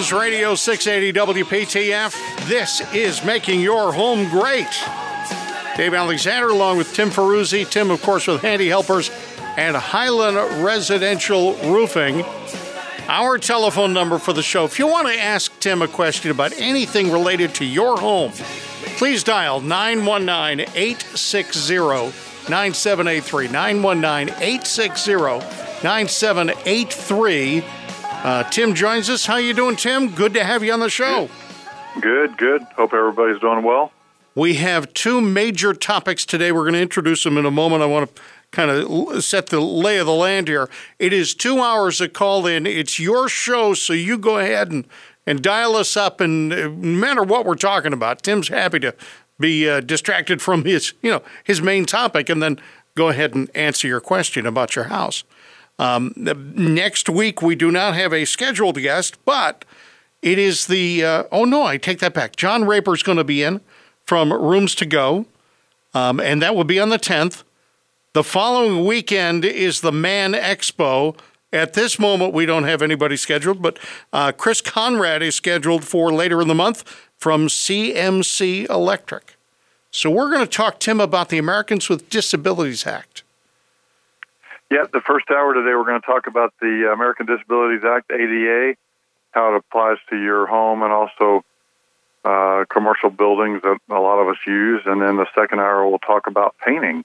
News Radio 680 WPTF. This is Making Your Home Great. Dave Alexander along with Tim Ferruzzi. Tim, of course, with Handy Helpers and Highland Residential Roofing. Our telephone number for the show. If you want to ask Tim a question about anything related to your home, please dial 919 860 9783. 919 860 9783. Uh, Tim joins us. How you doing, Tim? Good to have you on the show. Good, good. Hope everybody's doing well. We have two major topics today. We're going to introduce them in a moment. I want to kind of set the lay of the land here. It is two hours of call in. It's your show, so you go ahead and, and dial us up. And uh, no matter what we're talking about, Tim's happy to be uh, distracted from his, you know, his main topic, and then go ahead and answer your question about your house. Um, next week, we do not have a scheduled guest, but it is the, uh, oh no, I take that back. John Raper is going to be in from Rooms to Go, um, and that will be on the 10th. The following weekend is the Man Expo. At this moment, we don't have anybody scheduled, but uh, Chris Conrad is scheduled for later in the month from CMC Electric. So we're going to talk, Tim, about the Americans with Disabilities Act. Yeah, the first hour today, we're going to talk about the American Disabilities Act, ADA, how it applies to your home and also uh, commercial buildings that a lot of us use. And then the second hour, we'll talk about painting.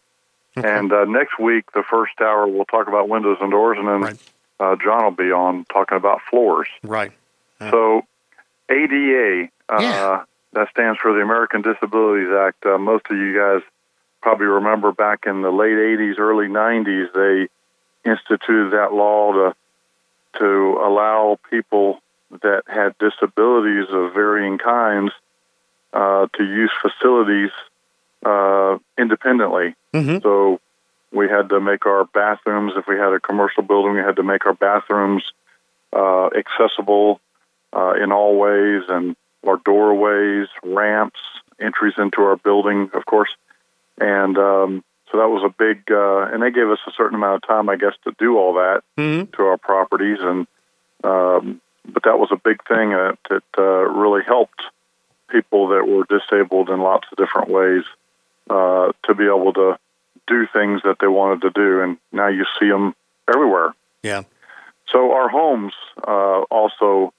Okay. And uh, next week, the first hour, we'll talk about windows and doors. And then right. uh, John will be on talking about floors. Right. So, ADA, uh, yeah. that stands for the American Disabilities Act. Uh, most of you guys probably remember back in the late 80s, early 90s, they instituted that law to to allow people that had disabilities of varying kinds uh, to use facilities uh, independently. Mm-hmm. So we had to make our bathrooms, if we had a commercial building, we had to make our bathrooms uh, accessible uh, in all ways and our doorways, ramps, entries into our building, of course. And um, so that was a big, uh, and they gave us a certain amount of time, I guess, to do all that mm-hmm. to our properties. And um, but that was a big thing that, that uh, really helped people that were disabled in lots of different ways uh, to be able to do things that they wanted to do. And now you see them everywhere. Yeah. So our homes uh, also,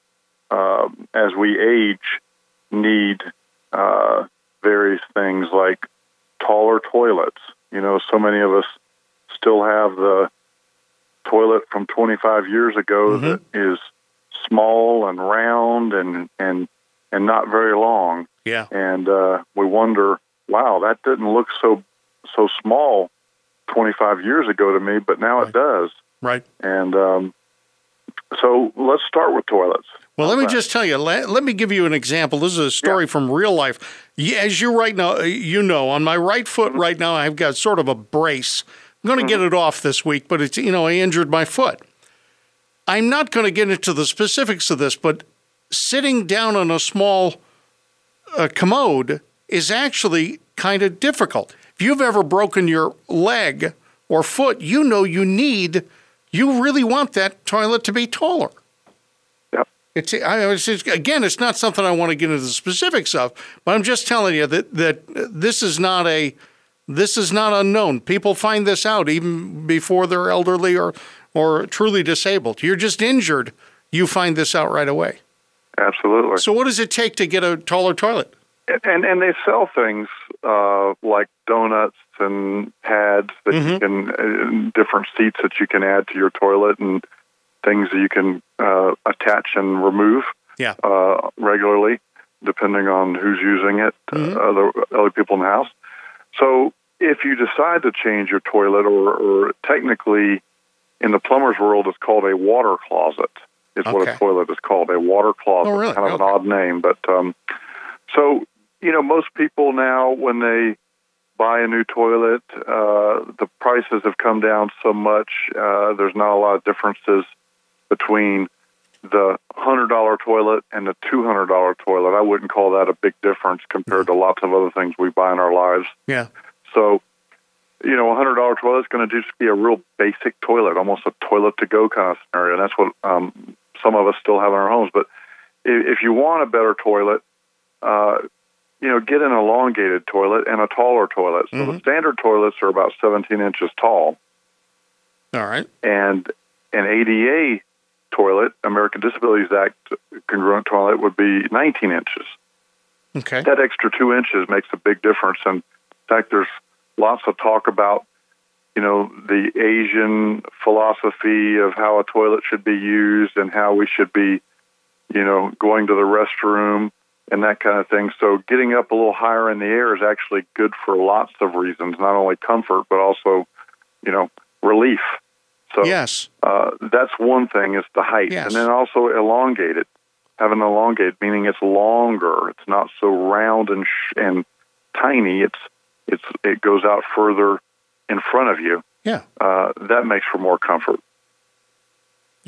uh, as we age, need uh, various things like taller toilets. You know, so many of us still have the toilet from 25 years ago mm-hmm. that is small and round and and and not very long. Yeah. And uh, we wonder, wow, that didn't look so so small 25 years ago to me, but now right. it does. Right. And um, so let's start with toilets. Well, let me just tell you. Let, let me give you an example. This is a story yeah. from real life. As you right now, you know, on my right foot mm-hmm. right now, I've got sort of a brace. I'm going to mm-hmm. get it off this week, but it's you know I injured my foot. I'm not going to get into the specifics of this, but sitting down on a small uh, commode is actually kind of difficult. If you've ever broken your leg or foot, you know you need, you really want that toilet to be taller. Yep. It's, I, it's, again, it's not something I want to get into the specifics of, but I'm just telling you that that this is not a this is not unknown. People find this out even before they're elderly or or truly disabled. You're just injured. You find this out right away. Absolutely. So, what does it take to get a taller toilet? And and they sell things uh, like donuts and pads that mm-hmm. you can, uh, different seats that you can add to your toilet, and things that you can uh, attach and remove. Yeah. Uh, regularly, depending on who's using it, mm-hmm. other other people in the house. So, if you decide to change your toilet, or, or technically in the plumber's world, it's called a water closet. Is okay. what a toilet is called, a water closet. Oh, really? Kind of okay. an odd name, but um, so you know, most people now when they buy a new toilet, uh, the prices have come down so much. Uh, there's not a lot of differences between the hundred dollar toilet and the two hundred dollar toilet. I wouldn't call that a big difference compared mm-hmm. to lots of other things we buy in our lives. Yeah. So you know, a hundred dollar toilet is going to just be a real basic toilet, almost a toilet to go kind of scenario. And that's what um, some of us still have in our homes. But if you want a better toilet, uh, you know, get an elongated toilet and a taller toilet. So mm-hmm. the standard toilets are about 17 inches tall. All right. And an ADA toilet, American Disabilities Act congruent toilet, would be 19 inches. Okay. That extra two inches makes a big difference. And in fact, there's lots of talk about, you know, the Asian philosophy of how a toilet should be used and how we should be, you know, going to the restroom and that kind of thing. So getting up a little higher in the air is actually good for lots of reasons, not only comfort but also, you know, relief. So yes, uh, that's one thing is the height, yes. and then also elongate it. Have an elongate, meaning it's longer. It's not so round and sh- and tiny. It's it's it goes out further in front of you. Yeah, uh, that makes for more comfort.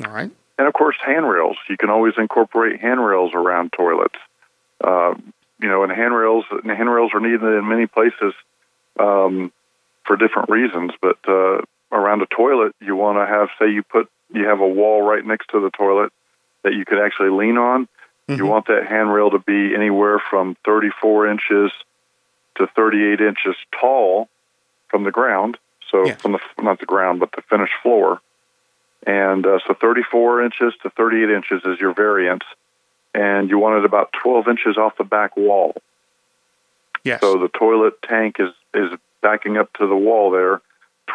All right, and of course handrails. You can always incorporate handrails around toilets. Uh, you know, and handrails and handrails are needed in many places um, for different reasons. But uh, around a toilet, you want to have, say, you put you have a wall right next to the toilet that you could actually lean on. Mm-hmm. You want that handrail to be anywhere from 34 inches to 38 inches tall from the ground. So yeah. from the not the ground, but the finished floor. And uh, so 34 inches to 38 inches is your variance and you want it about 12 inches off the back wall. Yes. So the toilet tank is, is backing up to the wall there.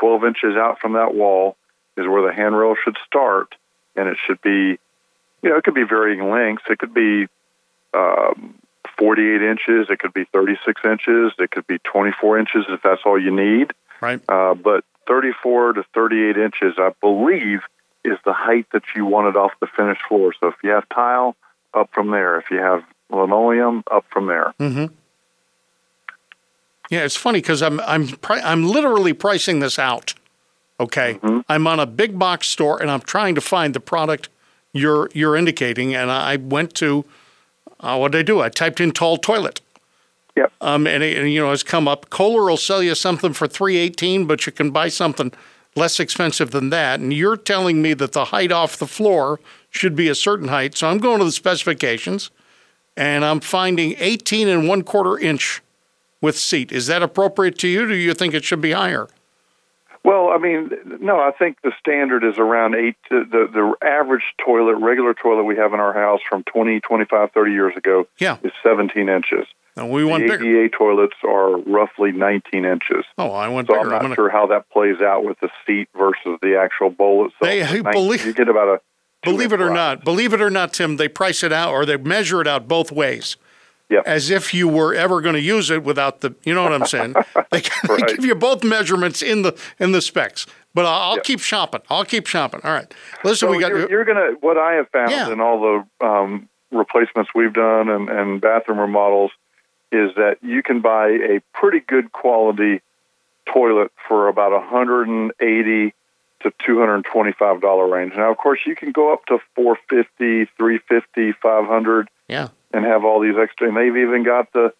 12 inches out from that wall is where the handrail should start, and it should be, you know, it could be varying lengths. It could be um, 48 inches, it could be 36 inches, it could be 24 inches if that's all you need. Right. Uh, but 34 to 38 inches, I believe, is the height that you wanted off the finished floor. So if you have tile, up from there. If you have linoleum, up from there. Mm-hmm. Yeah, it's funny because I'm I'm I'm literally pricing this out. Okay, mm-hmm. I'm on a big box store and I'm trying to find the product you're you're indicating, and I went to uh, what did I do? I typed in tall toilet. Yep. Um, and, it, and you know it's come up. Kohler will sell you something for three eighteen, but you can buy something less expensive than that. And you're telling me that the height off the floor should be a certain height. So I'm going to the specifications and I'm finding 18 and one quarter inch with seat. Is that appropriate to you? do you think it should be higher? Well, I mean, no, I think the standard is around eight. The, the average toilet, regular toilet we have in our house from 20, 25, 30 years ago yeah. is 17 inches. And we want the bigger. ADA toilets are roughly 19 inches. Oh, I want so bigger. I'm not gonna... sure how that plays out with the seat versus the actual bowl itself. They, 19, believe, you get about a Believe it or not, believe it or not, Tim, they price it out or they measure it out both ways. Yep. As if you were ever going to use it without the, you know what I'm saying? they, right. give you both measurements in the in the specs. But I'll, I'll yep. keep shopping. I'll keep shopping. All right. Listen, so we got. You're, you're gonna. What I have found yeah. in all the um, replacements we've done and, and bathroom remodels is that you can buy a pretty good quality toilet for about 180 to $225 range. Now, of course, you can go up to 450, 350, 500 yeah. and have all these extra. And they've even got the,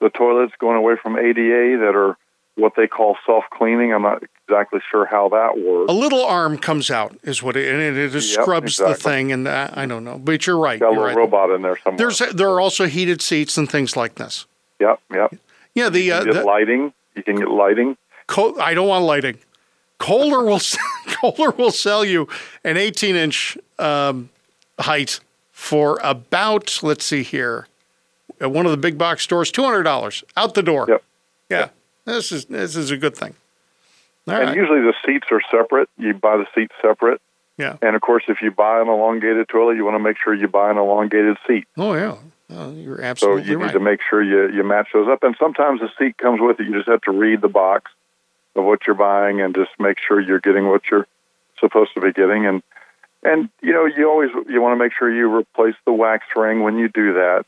the toilets going away from ADA that are what they call self cleaning. I'm not exactly sure how that works. A little arm comes out, is what it, and it, it yep, scrubs exactly. the thing, and uh, I don't know, but you're right. Got a little right. robot in there somewhere. There's there are also heated seats and things like this. Yep, yep. Yeah, the, uh, the lighting. You can get lighting. Co- I don't want lighting. Kohler will Kohler will sell you an 18 inch um, height for about let's see here, at one of the big box stores, two hundred dollars out the door. Yep. Yeah, yep. this is this is a good thing. All and right. usually the seats are separate. You buy the seats separate. Yeah. And of course, if you buy an elongated toilet, you want to make sure you buy an elongated seat. Oh yeah, oh, you're absolutely right. So you right. need to make sure you you match those up. And sometimes the seat comes with it. You just have to read the box of what you're buying and just make sure you're getting what you're supposed to be getting. And and you know you always you want to make sure you replace the wax ring when you do that.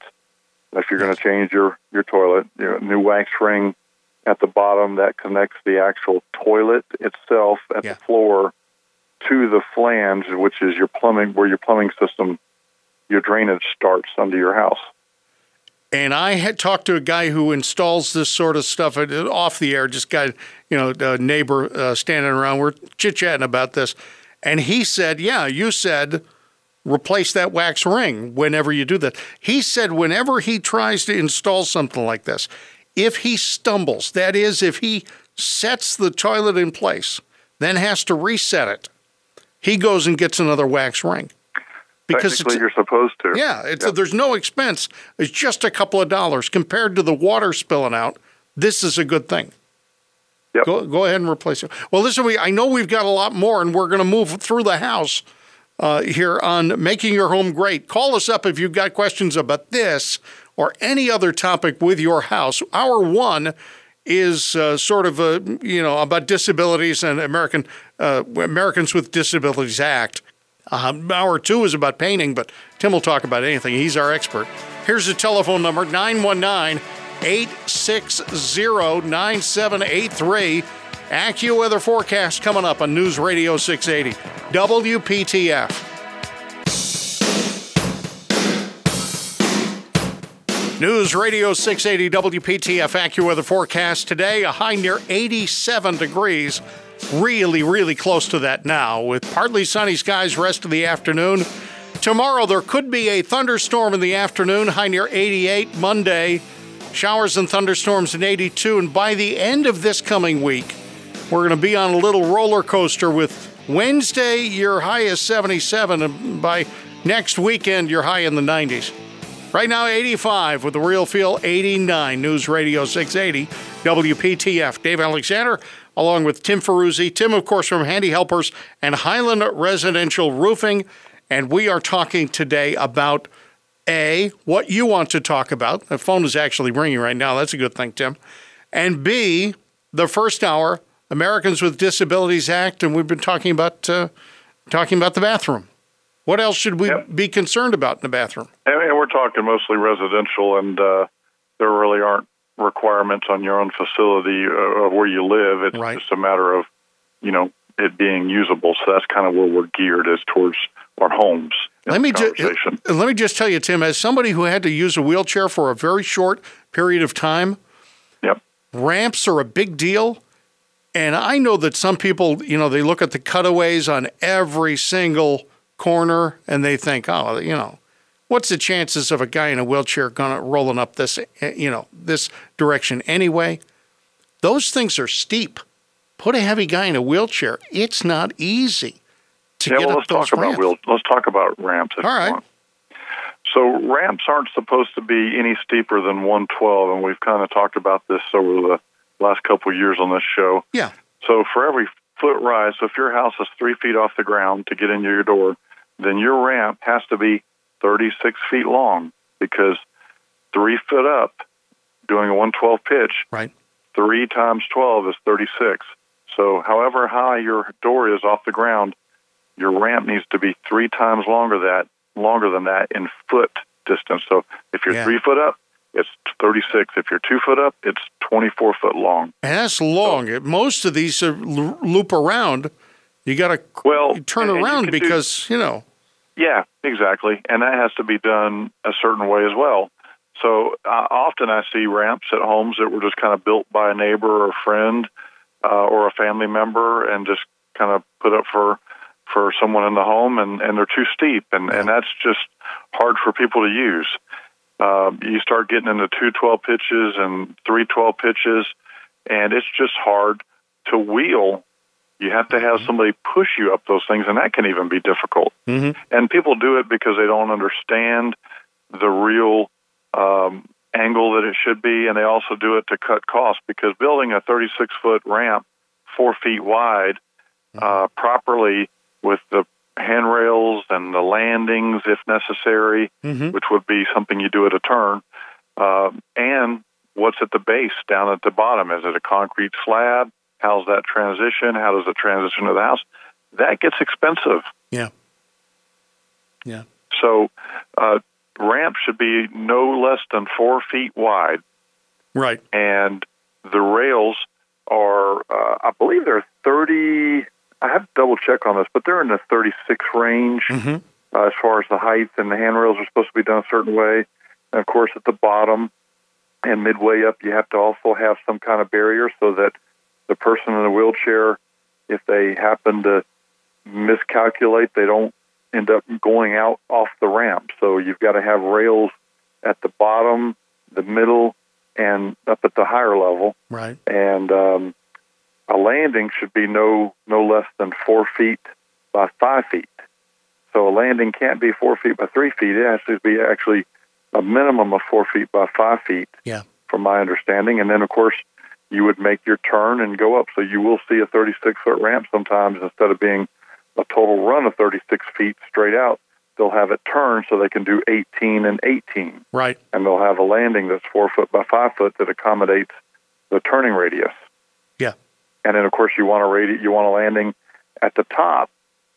If you're going to change your your toilet, you know, new wax ring at the bottom that connects the actual toilet itself at Yeah. the floor to the flange, which is your plumbing, where your plumbing system, your drainage starts under your house. And I had talked to a guy who installs this sort of stuff uh, off the air. Just got you know a neighbor uh, standing around. We're chit chatting about this, and he said, "Yeah, you said replace that wax ring whenever you do that. He said whenever he tries to install something like this, if he stumbles, that is, if he sets the toilet in place, then has to reset it, he goes and gets another wax ring. Because you're supposed to. Yeah, yep. there's no expense. It's just a couple of dollars compared to the water spilling out. This is a good thing. Yep. Go, go ahead and replace it. Well, listen, we I know we've got a lot more, and we're going to move through the house uh, here on making your home great. Call us up if you've got questions about this or any other topic with your house. Hour one is uh, sort of a, you know about disabilities and American uh, Americans with Disabilities Act. Um, hour two is about painting, but Tim will talk about anything. He's our expert. Here's the telephone number 919 860 9783. AccuWeather forecast coming up on News Radio 680. WPTF. News Radio 680 WPTF AccuWeather forecast today, a high near 87 degrees. Really, really close to that now, with partly sunny skies rest of the afternoon. Tomorrow there could be a thunderstorm in the afternoon, high near 88. Monday, showers and thunderstorms in 82. And by the end of this coming week, we're going to be on a little roller coaster with Wednesday, your high is 77, and by next weekend, your high in the 90s. Right now, 85 with the real feel 89. News Radio 680, WPTF. Dave Alexander, along with Tim Ferruzzi. Tim, of course, from Handy Helpers and Highland Residential Roofing. And we are talking today about A, what you want to talk about. The phone is actually ringing right now. That's a good thing, Tim. And B, the first hour, Americans with Disabilities Act. And we've been talking about, uh, talking about the bathroom. What else should we yep. be concerned about in the bathroom? And, and we're talking mostly residential, and uh, there really aren't requirements on your own facility uh, of where you live. It's right. just a matter of, you know, it being usable. So that's kind of where we're geared is towards our homes. Let me just let me just tell you, Tim, as somebody who had to use a wheelchair for a very short period of time, yep. ramps are a big deal. And I know that some people, you know, they look at the cutaways on every single corner and they think, oh, you know, what's the chances of a guy in a wheelchair going rolling up this, eh, you know, this direction anyway? Those things are steep. Put a heavy guy in a wheelchair. It's not easy to yeah, get well, let's talk ramps. about wheel, let's talk about ramps. All right. So ramps aren't supposed to be any steeper than 112, and we've kind of talked about this over the last couple of years on this show. Yeah. So for every foot rise, so if your house is three feet off the ground to get into your door, then your ramp has to be 36 feet long because three foot up doing a 112 pitch, right? Three times 12 is 36. So, however high your door is off the ground, your ramp needs to be three times longer that longer than that in foot distance. So, if you're yeah. three foot up, it's 36. If you're two foot up, it's 24 foot long. And that's long. So, Most of these loop around you got to well turn around you because do, you know. Yeah, exactly, and that has to be done a certain way as well. So uh, often I see ramps at homes that were just kind of built by a neighbor or a friend uh, or a family member, and just kind of put up for for someone in the home, and, and they're too steep, and, and that's just hard for people to use. Uh, you start getting into two twelve pitches and three twelve pitches, and it's just hard to wheel you have to have mm-hmm. somebody push you up those things, and that can even be difficult. Mm-hmm. And people do it because they don't understand the real um, angle that it should be, and they also do it to cut costs because building a 36 foot ramp four feet wide mm-hmm. uh, properly with the handrails and the landings, if necessary, mm-hmm. which would be something you do at a turn, uh, and what's at the base down at the bottom. Is it a concrete slab? How's that transition? How does it transition to the house? That gets expensive. Yeah. Yeah. So, uh, ramp should be no less than four feet wide. Right. And the rails are, uh, I believe they're 30, I have to double check on this, but they're in the 36 range mm-hmm. uh, as far as the height, and the handrails are supposed to be done a certain way. And of course, at the bottom and midway up, you have to also have some kind of barrier so that the person in the wheelchair, if they happen to miscalculate, they don't end up going out off the ramp. So you've got to have rails at the bottom, the middle, and up at the higher level. Right. And um, a landing should be no no less than four feet by five feet. So a landing can't be four feet by three feet. It has to be actually a minimum of four feet by five feet. Yeah. From my understanding, and then of course you would make your turn and go up. So you will see a 36 foot ramp sometimes instead of being a total run of 36 feet straight out. They'll have it turn so they can do 18 and 18. Right. And they'll have a landing that's four foot by five foot that accommodates the turning radius. Yeah. And then of course you want a radi- you want a landing at the top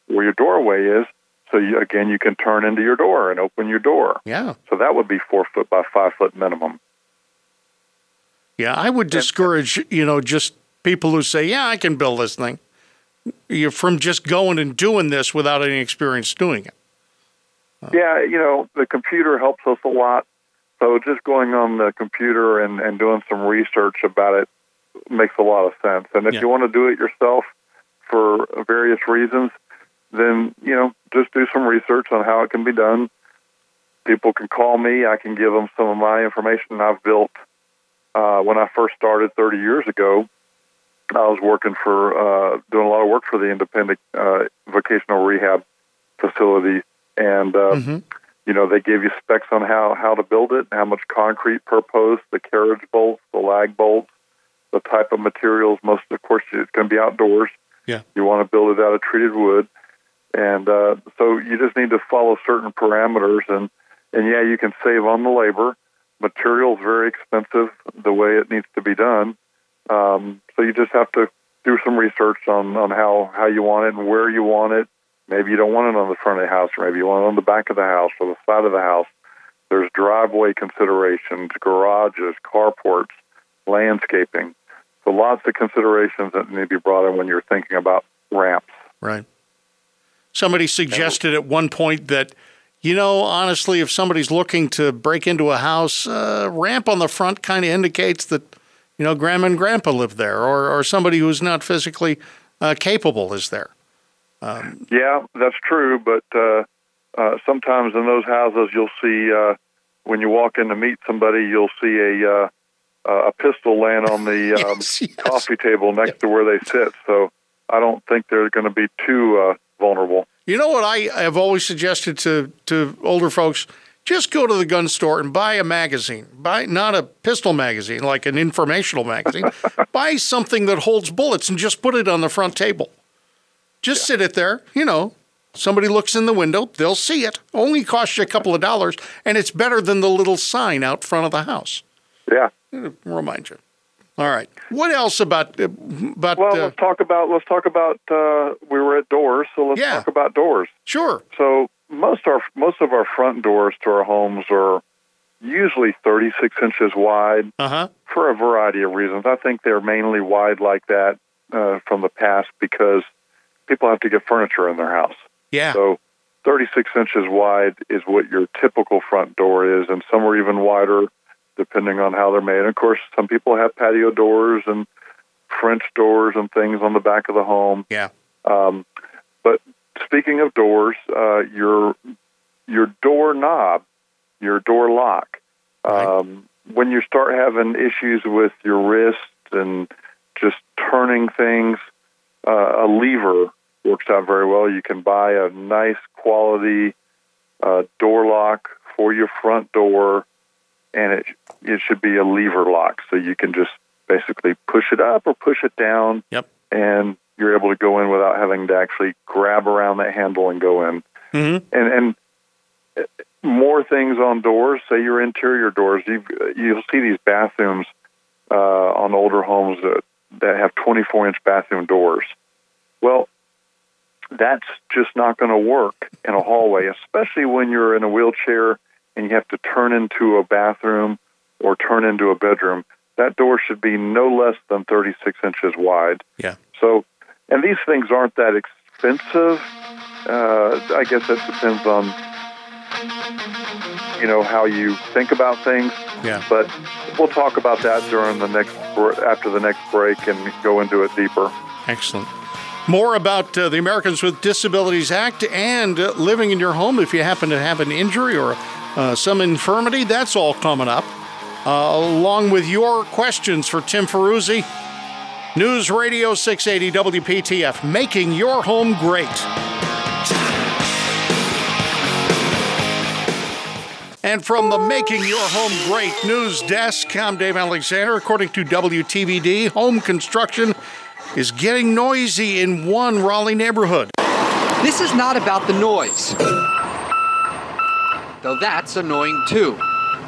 where your doorway is. So you, again, you can turn into your door and open your door. Yeah. So that would be four foot by five foot minimum. Yeah, I would discourage, you know, just people who say, "Yeah, I can build this thing." You're from just going and doing this without any experience doing it. Uh. Yeah, you know, the computer helps us a lot. So just going on the computer and, and doing some research about it makes a lot of sense. And if Yeah. you want to do it yourself for various reasons, then, you know, just do some research on how it can be done. People can call me. I can give them some of my information I've built. Uh, when I first started 30 years ago, I was working for, uh, doing a lot of work for the independent uh, vocational rehab facility. And, uh, Mhm. you know, they gave you specs on how, how to build it, how much concrete per post, the carriage bolts, the lag bolts, the type of materials. Most, of course, it's going to be outdoors. Yeah. You want to build it out of treated wood. And uh, so you just need to follow certain parameters. And, and yeah, you can save on the labor. Material is very expensive the way it needs to be done. Um, so you just have to do some research on, on how, how you want it and where you want it. Maybe you don't want it on the front of the house, or maybe you want it on the back of the house or the side of the house. There's driveway considerations, garages, carports, landscaping. So lots of considerations that need to be brought in when you're thinking about ramps. Right. Somebody suggested at one point that, you know, honestly, if somebody's looking to break into a house, uh, ramp on the front kind of indicates that, you know, grandma and grandpa live there, or, or somebody who's not physically uh, capable is there. Yeah, that's true. But uh, uh, sometimes in those houses, you'll see uh, when you walk in to meet somebody, you'll see a uh, a pistol laying on the um, Yes, yes. coffee table next to where they sit. So I don't think they're going to be too uh, vulnerable. You know what I have always suggested to, to older folks? Just go to the gun store and buy a magazine. Buy not a pistol magazine, like an informational magazine. buy something that holds bullets and just put it on the front table. Just sit it there, you know. Somebody looks in the window, they'll see it. Only costs you a couple of dollars, and it's better than the little sign out front of the house. Yeah. Remind you. All right. What else about about? Well, uh, let's talk about let's talk about. Uh, we were at doors, so let's Yeah. talk about doors. sure. So most our most of our front doors to our homes are usually 36 inches wide Uh huh. for a variety of reasons. I think they're mainly wide like that uh, from the past because people have to get furniture in their house. Yeah. So 36 inches wide is what your typical front door is, and some are even wider depending on how they're made. And of course, some people have patio doors and French doors and things on the back of the home. Yeah. Um, but speaking of doors, uh, your your door knob, your door lock. Right. Um, when you start having issues with your wrist and just turning things, uh, a lever works out very well. You can buy a nice quality uh, door lock for your front door, and it it should be a lever lock, so you can just basically push it up or push it down Yep. and you're able to go in without having to actually grab around that handle and go in. Mm-hmm. And and more things on doors. Say your interior doors. You you'll see these bathrooms uh, on older homes that that have 24 inch bathroom doors. Well, that's just not going to work in a hallway, especially when you're in a wheelchair and you have to turn into a bathroom or turn into a bedroom. That door should be no less than 36 inches wide. Yeah. So, and these things aren't that expensive. Uh, I guess that depends on you know how you think about things. Yeah. But we'll talk about that during the next after the next break and go into it deeper. Excellent. More about uh, the Americans with Disabilities Act and uh, living in your home if you happen to have an injury or uh, some infirmity. That's all coming up. Uh, along with your questions for Tim Ferruzzi. News Radio 680 WPTF, making your home great. And from the Making Your Home Great news desk, I'm Dave Alexander. According to WTVD, home construction is getting noisy in one Raleigh neighborhood. This is not about the noise, though that's annoying too.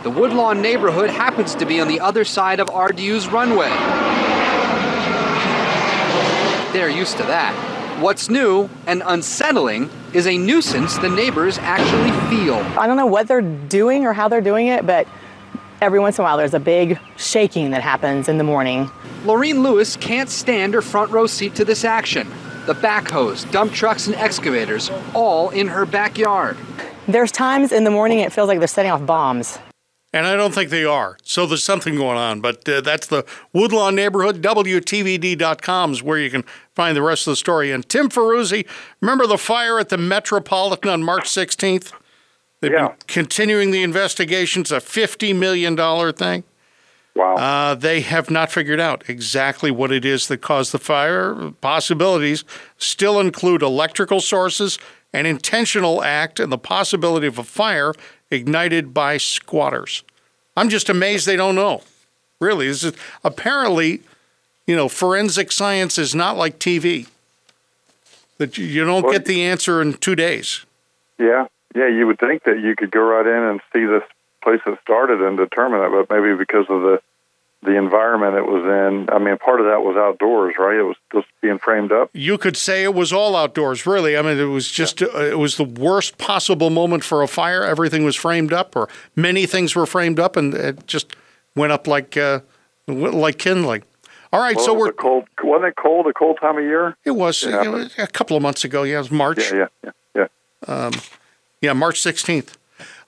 The Woodlawn neighborhood happens to be on the other side of RDU's runway. They're used to that. What's new and unsettling is a nuisance the neighbors actually feel. I don't know what they're doing or how they're doing it, but every once in a while there's a big shaking that happens in the morning. Laureen Lewis can't stand her front row seat to this action. The backhoes, dump trucks, and excavators all in her backyard. There's times in the morning it feels like they're setting off bombs. And I don't think they are. So there's something going on. But uh, that's the Woodlawn neighborhood. WTVD.com is where you can find the rest of the story. And Tim Ferruzzi, remember the fire at the Metropolitan on March 16th? They've Yeah. been continuing the investigation. investigations, a $50 million thing. Wow. Uh, they have not figured out exactly what it is that caused the fire. Possibilities still include electrical sources, an intentional act, and the possibility of a fire ignited by squatters. I'm just amazed they don't know. Really, this is apparently, you know, forensic science is not like TV. That you- don't Well- get the answer in two days. yeah, yeah. You would think that you could go right in and see this place that started and determine it, but maybe because of the the environment it was in. I mean, part of that was outdoors, right? It was just being framed up. You could say it was all outdoors, really. I mean, it was just, uh, it was the worst possible moment for a fire. Everything was framed up, or many things were framed up, and it just went up like, uh, like kindling. All right, Well, so we're, cold. Wasn't it cold? A cold time of year? it was, Yeah, it was a couple of months ago. Yeah, it was March. Yeah, yeah, yeah, yeah. Yeah, March 16th.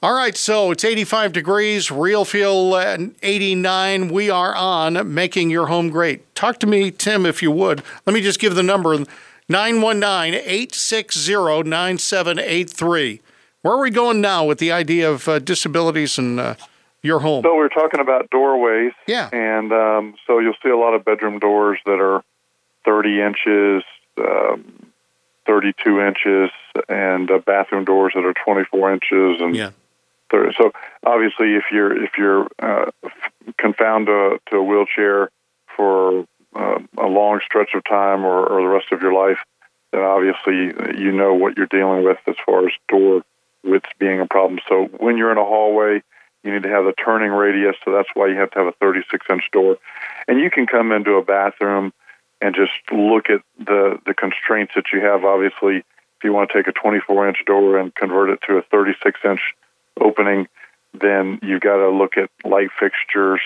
All right, so it's 85 degrees, real feel uh, 89. We are on Making Your Home Great. Talk to me, Tim, if you would. Let me just give the number 919 860 9783. Where are we going now with the idea of uh, disabilities and uh, your home? So we were talking about doorways. Yeah. And um, so you'll see a lot of bedroom doors that are 30 inches, um, 32 inches, and uh, bathroom doors that are 24 inches. And Yeah. 30. so obviously, if you're if you're uh, confined to, to a wheelchair for uh, a long stretch of time or, or the rest of your life, then obviously you know what you're dealing with as far as door width being a problem. So when you're in a hallway, you need to have a turning radius, so that's why you have to have a 36 inch door. And you can come into a bathroom and just look at the, the constraints that you have. Obviously, if you want to take a 24 inch door and convert it to a 36 inch opening, then you've got to look at light fixtures,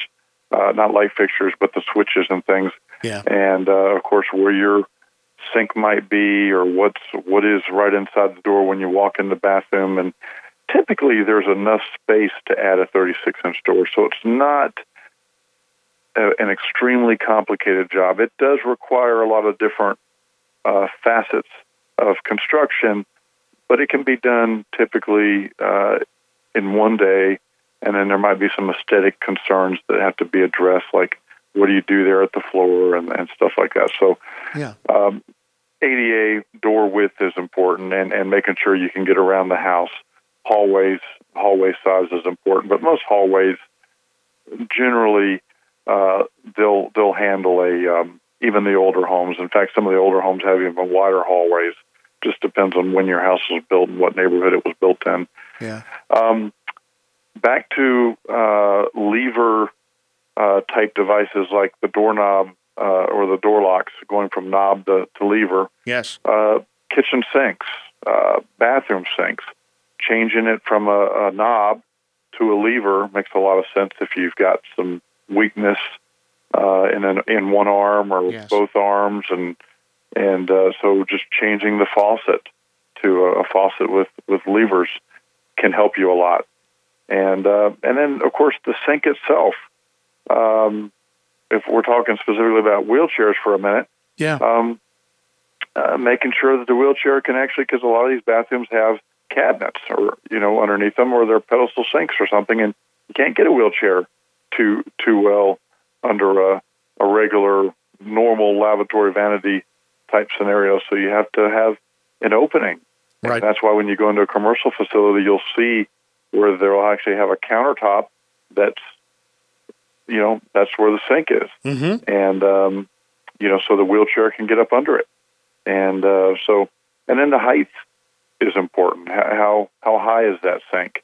uh, not light fixtures, but the switches and things. Yeah. And uh, of course, where your sink might be, or what's what is right inside the door when you walk in the bathroom, and typically there's enough space to add a 36 inch door, so it's not a, an extremely complicated job. It does require a lot of different uh, facets of construction, but it can be done typically uh, in one day, and then there might be some aesthetic concerns that have to be addressed, like what do you do there at the floor and, and stuff like that. So, Yeah. um, ADA door width is important, and, and making sure you can get around the house. Hallways, hallway size is important, but most hallways generally uh, they'll they'll handle a um, even the older homes. In fact, some of the older homes have even wider hallways. Just depends on when your house was built and what neighborhood it was built in. Yeah. Um, back to uh, lever uh, type devices like the doorknob uh, or the door locks, going from knob to, to lever. Yes. Uh, kitchen sinks, uh, bathroom sinks, changing it from a, a knob to a lever makes a lot of sense if you've got some weakness uh, in an, in one arm or Yes. both arms, and and uh, so just changing the faucet to a, a faucet with with levers can help you a lot. And uh, and then of course the sink itself. Um, if we're talking specifically about wheelchairs for a minute, Yeah. um, uh, making sure that the wheelchair can actually, because a lot of these bathrooms have cabinets or you know underneath them, or they're pedestal sinks or something, and you can't get a wheelchair too too well under a, a regular normal lavatory vanity type scenario. So you have to have an opening. Right. And that's why when you go into a commercial facility, you'll see where they'll actually have a countertop that's, you know, that's where the sink is. Mm-hmm. And, um, you know, so the wheelchair can get up under it. And uh, so, and then the height is important. How, how high is that sink?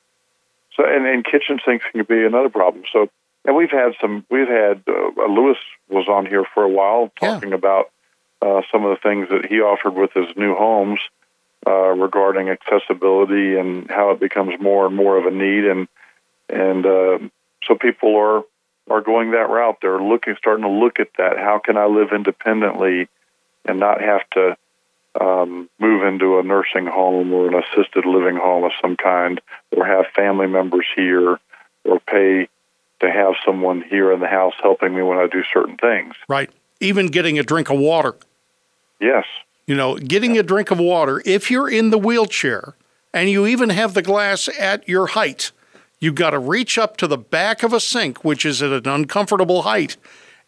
So, and, and kitchen sinks can be another problem. So, and we've had some, we've had, uh, Lewis was on here for a while talking yeah. about uh, some of the things that he offered with his new homes uh, regarding accessibility and how it becomes more and more of a need. And, and uh, so people are, are going that route. They're looking, starting to look at that. How can I live independently and not have to um, move into a nursing home or an assisted living home of some kind, or have family members here, or pay to have someone here in the house helping me when I do certain things. Right. Even getting a drink of water. Yes. You know, getting a drink of water, if you're in the wheelchair and you even have the glass at your height, you've got to reach up to the back of a sink, which is at an uncomfortable height.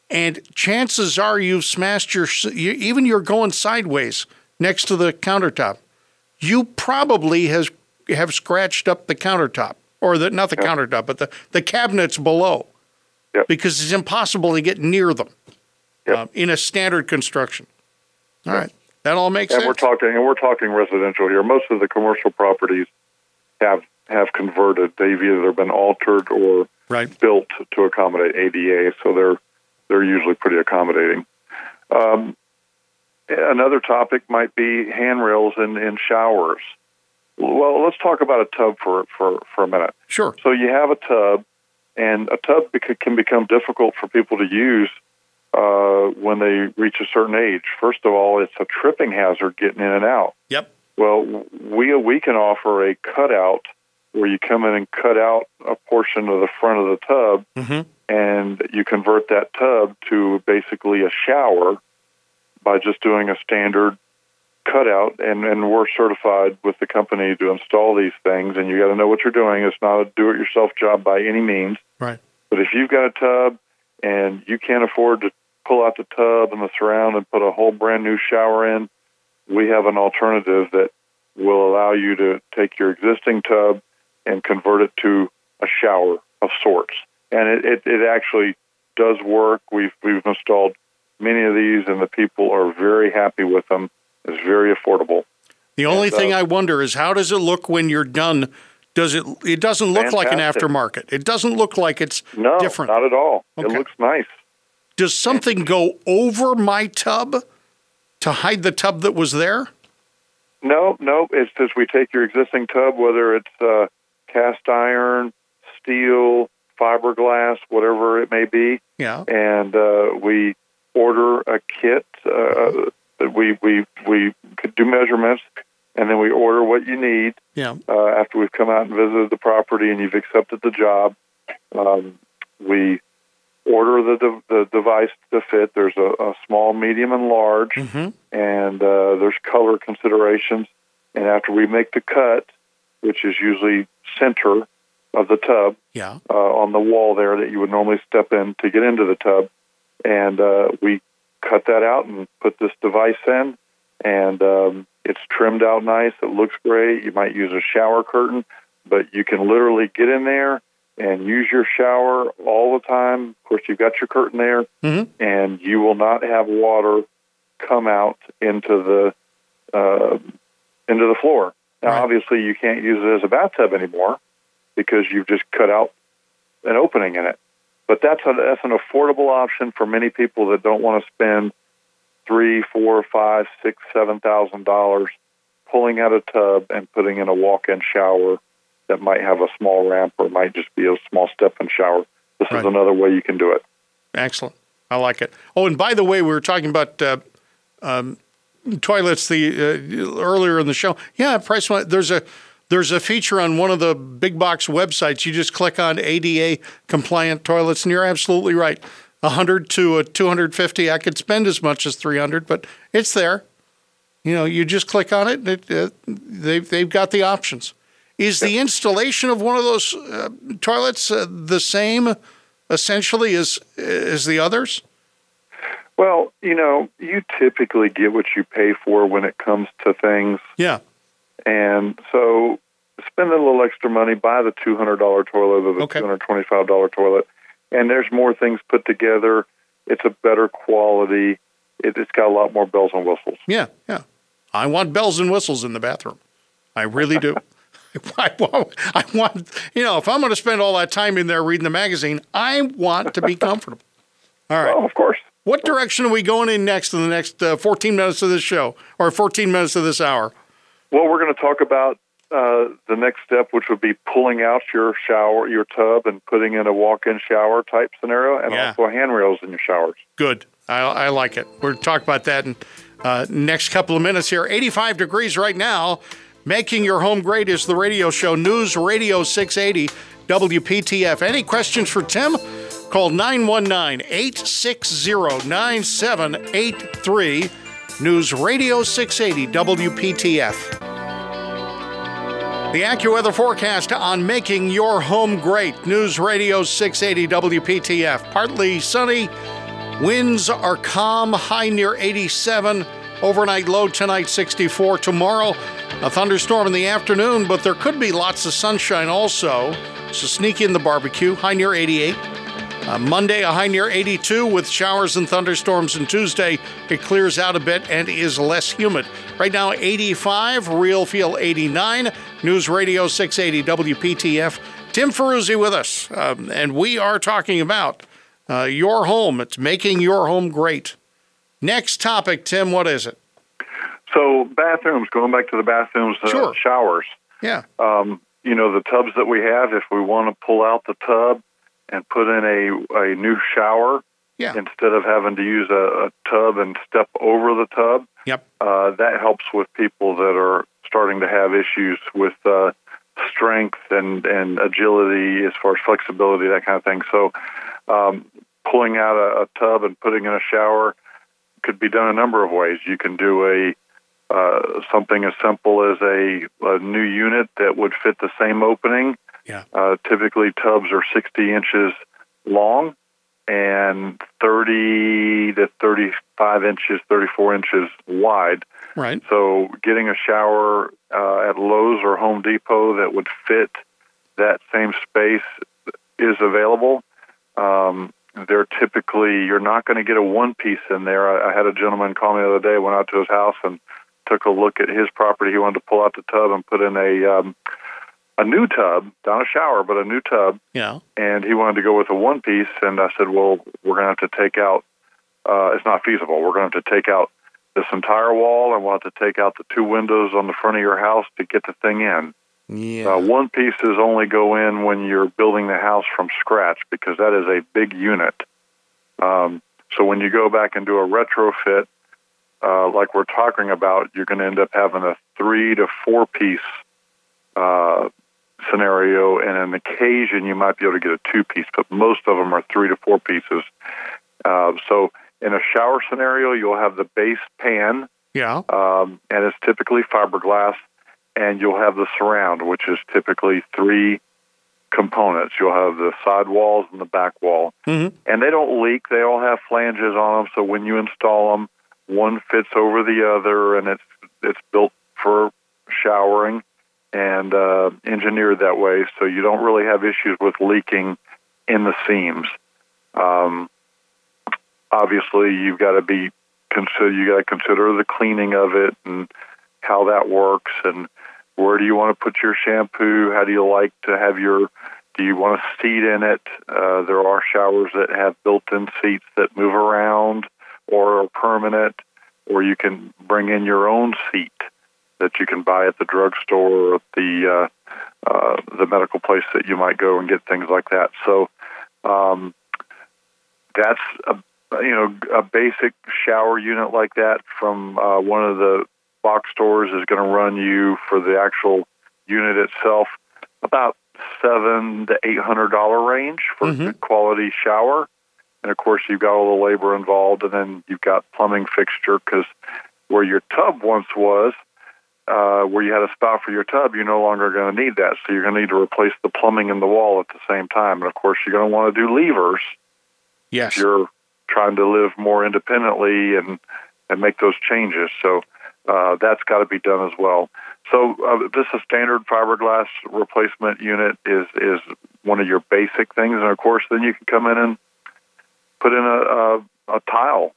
And chances are you've smashed your, even you're going sideways next to the countertop. You probably has have scratched up the countertop or the not the yep. countertop, but the, the cabinets below. Yep. Because it's impossible to get near them yep. um, in a standard construction. All right, that all makes sense. and sense. we're talking, and we're talking residential here. Most of the commercial properties have have converted. They've either been altered or right. built to accommodate ADA, so they're they're usually pretty accommodating. Um, another topic might be handrails in, in showers. Well, let's talk about a tub for, for, for a minute. Sure. So you have a tub, and a tub can become difficult for people to use uh, when they reach a certain age. First of all, it's a tripping hazard getting in and out. Yep. Well, we we can offer a cutout where you come in and cut out a portion of the front of the tub, mm-hmm. and you convert that tub to basically a shower by just doing a standard cutout. And, and we're certified with the company to install these things, and you got to know what you're doing. It's not a do-it-yourself job by any means. Right. But if you've got a tub and you can't afford to pull out the tub and the surround and put a whole brand new shower in, we have an alternative that will allow you to take your existing tub and convert it to a shower of sorts. And it, it, it actually does work. We've we've installed many of these, and the people are very happy with them. It's very affordable. The only and, thing uh, I wonder is how does it look when you're done? Does it? It doesn't look like an aftermarket. It doesn't look like it's no, different. not at all. Okay. It looks nice. Does something go over my tub to hide the tub that was there? No, no. It's just we take your existing tub, whether it's uh, cast iron, steel, fiberglass, whatever it may be, Yeah. and uh, we order a kit. Uh, that we we we could do measurements, and then we order what you need. Yeah. Uh, after we've come out and visited the property and you've accepted the job, um, we order the, de- the device to fit. There's a, a small, medium, and large, Mm-hmm. and uh, there's color considerations. And after we make the cut, which is usually center of the tub Yeah. uh, on the wall there that you would normally step in to get into the tub, and uh, we cut that out and put this device in, and um, it's trimmed out nice. It looks great. You might use a shower curtain, but you can literally get in there and use your shower all the time. Of course, you've got your curtain there, Mhm. and you will not have water come out into the uh, into the floor. Now, Right. obviously, you can't use it as a bathtub anymore because you've just cut out an opening in it. But that's a, that's an affordable option for many people that don't want to spend three, four, five, six, seven thousand dollars pulling out a tub and putting in a walk-in shower that might have a small ramp or might just be a small step-in shower. This Right. is another way you can do it. Excellent. I like it. Oh, and by the way, we were talking about uh, um, toilets the uh, earlier in the show. Yeah, price. one- There's a there's a feature on one of the big box websites. You just click on ADA compliant toilets, and you're absolutely right. A hundred to a two hundred fifty. I could spend as much as three hundred, but it's there. You know, you just click on it. it uh, they've they've got the options. Is the installation of one of those uh, toilets uh, the same, essentially, as as the others? Well, you know, you typically get what you pay for when it comes to things. Yeah. And so spend a little extra money, buy the $200 toilet or the okay. $225 toilet, and there's more things put together. It's a better quality. It, has got a lot more bells and whistles. Yeah, yeah. I want bells and whistles in the bathroom. I really do. I want, I want, you know, if I'm going to spend all that time in there reading the magazine, I want to be comfortable. All right. Well, of course. What direction are we going in next in the next uh, 14 minutes of this show or 14 minutes of this hour? Well, we're going to talk about uh, the next step, which would be pulling out your shower, your tub, and putting in a walk-in shower type scenario, and yeah. also handrails in your showers. Good. I, I like it. We're going to talk about that in uh, next couple of minutes here. 85 degrees right now. Making Your Home Great is the radio show, News Radio 680 WPTF. Any questions for Tim? Call 919 860 9783. News Radio 680 WPTF. The AccuWeather forecast on making your home great. News Radio 680 WPTF. Partly sunny. Winds are calm, high near 87. Overnight low tonight 64. Tomorrow, a thunderstorm in the afternoon, but there could be lots of sunshine also. So sneak in the barbecue, high near 88. Uh, Monday, a high near 82 with showers and thunderstorms. And Tuesday, it clears out a bit and is less humid. Right now, 85, real feel 89. News Radio 680 WPTF. Tim Ferruzzi with us. Um, and we are talking about uh, your home. It's making your home great. Next topic, Tim, what is it? So, bathrooms, going back to the bathrooms, uh, sure. showers. Yeah. Um, you know, the tubs that we have, if we want to pull out the tub, and put in a, a new shower yeah. instead of having to use a, a tub and step over the tub. Yep. Uh, that helps with people that are starting to have issues with uh, strength and, and agility as far as flexibility, that kind of thing. So, um, pulling out a, a tub and putting in a shower could be done a number of ways. You can do a uh, something as simple as a, a new unit that would fit the same opening yeah. Uh, typically, tubs are 60 inches long and 30 to 35 inches, 34 inches wide. Right. So, getting a shower uh, at Lowe's or Home Depot that would fit that same space is available. Um, they're typically you're not going to get a one piece in there. I, I had a gentleman call me the other day. Went out to his house and took a look at his property. He wanted to pull out the tub and put in a um, a new tub, not a shower, but a new tub. Yeah. And he wanted to go with a one piece, and I said, well, we're going to have to take out. Uh, it's not feasible. We're going to have to take out this entire wall, and we'll have to take out the two windows on the front of your house to get the thing in. Yeah. Uh, one pieces only go in when you're building the house from scratch because that is a big unit. Um, so when you go back and do a retrofit, uh, like we're talking about, you're going to end up having a three to four piece uh, scenario, and an occasion you might be able to get a two piece, but most of them are three to four pieces. Uh, so in a shower scenario, you'll have the base pan, yeah, um, and it's typically fiberglass, and you'll have the surround, which is typically three components. You'll have the side walls and the back wall, mm-hmm. and they don't leak. They all have flanges on them, so when you install them, one fits over the other, and it's it's built for showering and uh, engineered that way, so you don't really have issues with leaking in the seams. Um, obviously, you've got to be consider you got to consider the cleaning of it and how that works, and where do you want to put your shampoo? How do you like to have your do you want a seat in it? Uh, there are showers that have built-in seats that move around or permanent, or you can bring in your own seat that you can buy at the drugstore or at the uh, uh, the medical place that you might go and get things like that. So um, that's a you know a basic shower unit like that from uh, one of the box stores is going to run you for the actual unit itself about seven to eight hundred dollar range for mm-hmm. a good quality shower. And of course, you've got all the labor involved, and then you've got plumbing fixture because where your tub once was, uh, where you had a spout for your tub, you're no longer going to need that. So you're going to need to replace the plumbing in the wall at the same time. And of course, you're going to want to do levers. Yes. If you're trying to live more independently and and make those changes. So uh, that's got to be done as well. So uh, this is standard fiberglass replacement unit is is one of your basic things, and of course, then you can come in and put in a a, a tile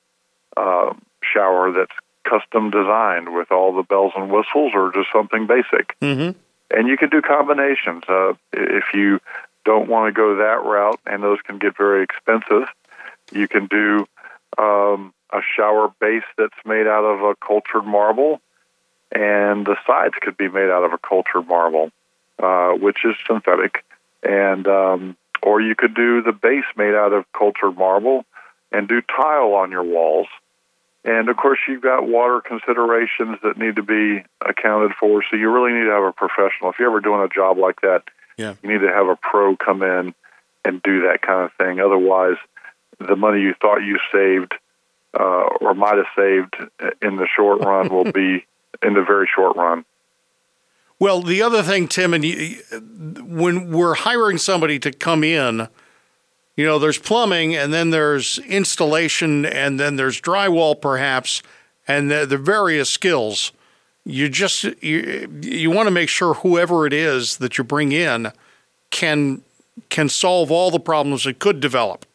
uh, shower that's custom designed with all the bells and whistles, or just something basic. Mm-hmm. And you can do combinations. Uh, if you don't want to go that route, and those can get very expensive, you can do um, a shower base that's made out of a cultured marble, and the sides could be made out of a cultured marble, uh, which is synthetic, and um, or you could do the base made out of cultured marble and do tile on your walls. And of course, you've got water considerations that need to be accounted for. So you really need to have a professional. If you're ever doing a job like that, yeah. you need to have a pro come in and do that kind of thing. Otherwise, the money you thought you saved uh, or might have saved in the short run will be in the very short run. Well, the other thing, Tim, and you, when we're hiring somebody to come in, you know, there's plumbing, and then there's installation, and then there's drywall, perhaps, and the, the various skills. You just you, you want to make sure whoever it is that you bring in can can solve all the problems that could develop.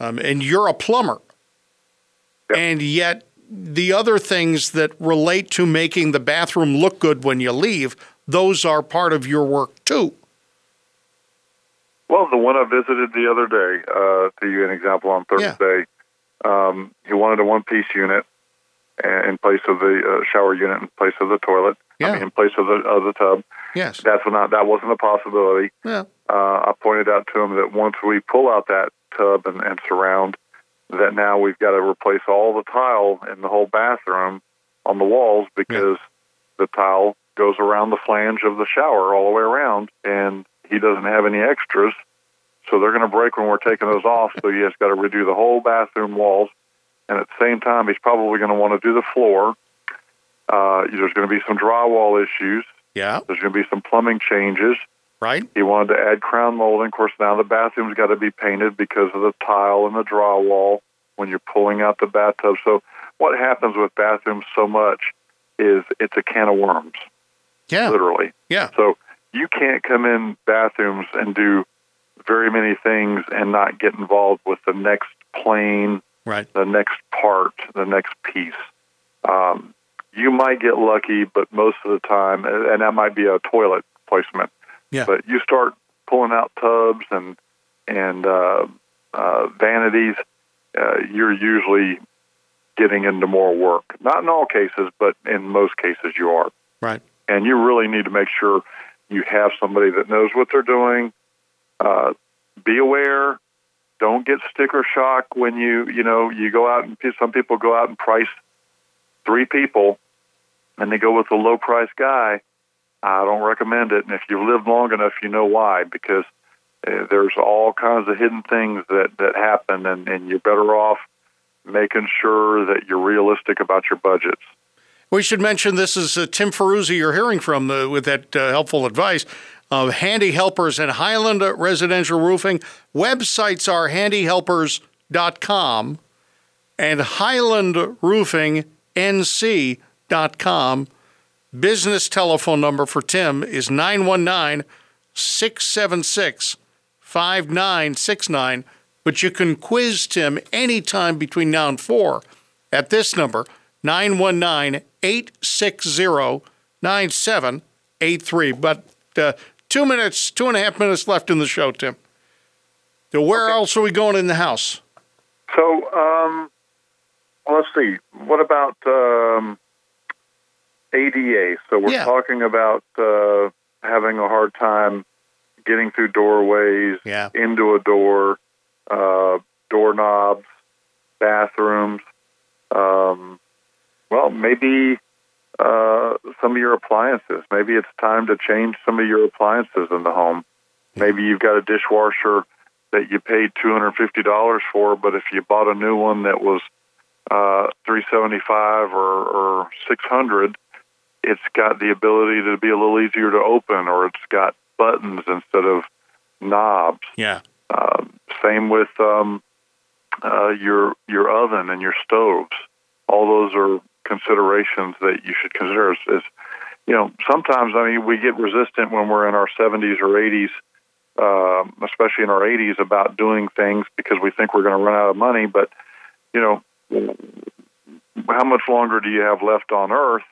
Um, and you're a plumber, Yep. and yet the other things that relate to making the bathroom look good when you leave, those are part of your work too. Well, the one I visited the other day, uh, to give you an example, on Thursday, um, he wanted a one-piece unit in place of the uh, shower unit, in place of the toilet, Yeah. I mean, in place of the of the tub. Yes. That's not that wasn't a possibility. Yeah. Uh, I pointed out to him that once we pull out that tub and, and surround, that now we've got to replace all the tile in the whole bathroom on the walls because the tile goes around the flange of the shower all the way around, and he doesn't have any extras. So they're going to break when we're taking those off. So he has got to redo the whole bathroom walls, and at the same time, he's probably going to want to do the floor. Uh, there's going to be some drywall issues. Yeah. There's going to be some plumbing changes. Right. He wanted to add crown molding. Of course, now the bathroom's got to be painted because of the tile and the drywall when you're pulling out the bathtub. So, what happens with bathrooms so much is it's a can of worms, Yeah. literally. Yeah. So, you can't come in bathrooms and do very many things and not get involved with the next plane, Right. the next part, the next piece. Um, you might get lucky, but most of the time, and that might be a toilet placement. Yeah. But you start pulling out tubs and and uh, uh, vanities, uh, you're usually getting into more work. Not in all cases, but in most cases, you are. Right. And you really need to make sure you have somebody that knows what they're doing. Uh, be aware. Don't get sticker shock when you you know you go out and some people go out and price three people, and they go with a low price guy. I don't recommend it. And if you've lived long enough, you know why because uh, there's all kinds of hidden things that that happen, and and you're better off making sure that you're realistic about your budgets. We should mention this is uh, Tim Ferruzzi you're hearing from uh, with that uh, helpful advice. Uh, Handy Helpers and Highland Residential Roofing. Websites are handyhelpers.com and highlandroofingnc.com. Business telephone number for Tim is 919 676 5969. But you can quiz Tim anytime between now and 4 at this number 919 860 9783. But uh, two minutes, two and a half minutes left in the show, Tim. So where else are we going in the house? So, um, let's see. What about um, ADA? So we're Yeah. talking about uh, having a hard time getting through doorways, Yeah. into a door, uh, doorknobs, bathrooms. Um, well, maybe uh, some of your appliances. Maybe it's time to change some of your appliances in the home. Maybe you've got a dishwasher that you paid two hundred fifty dollars for, but if you bought a new one that was uh, 375 or, or 600, it's got the ability to be a little easier to open, or it's got buttons instead of knobs. Yeah. Uh, same with um, uh, your your oven and your stoves. All those are considerations that you should consider. Is, is you know, sometimes I mean we get resistant when we're in our 70s or 80s, uh, especially in our 80s, about doing things because we think we're going to run out of money. But you know, how much longer do you have left on Earth?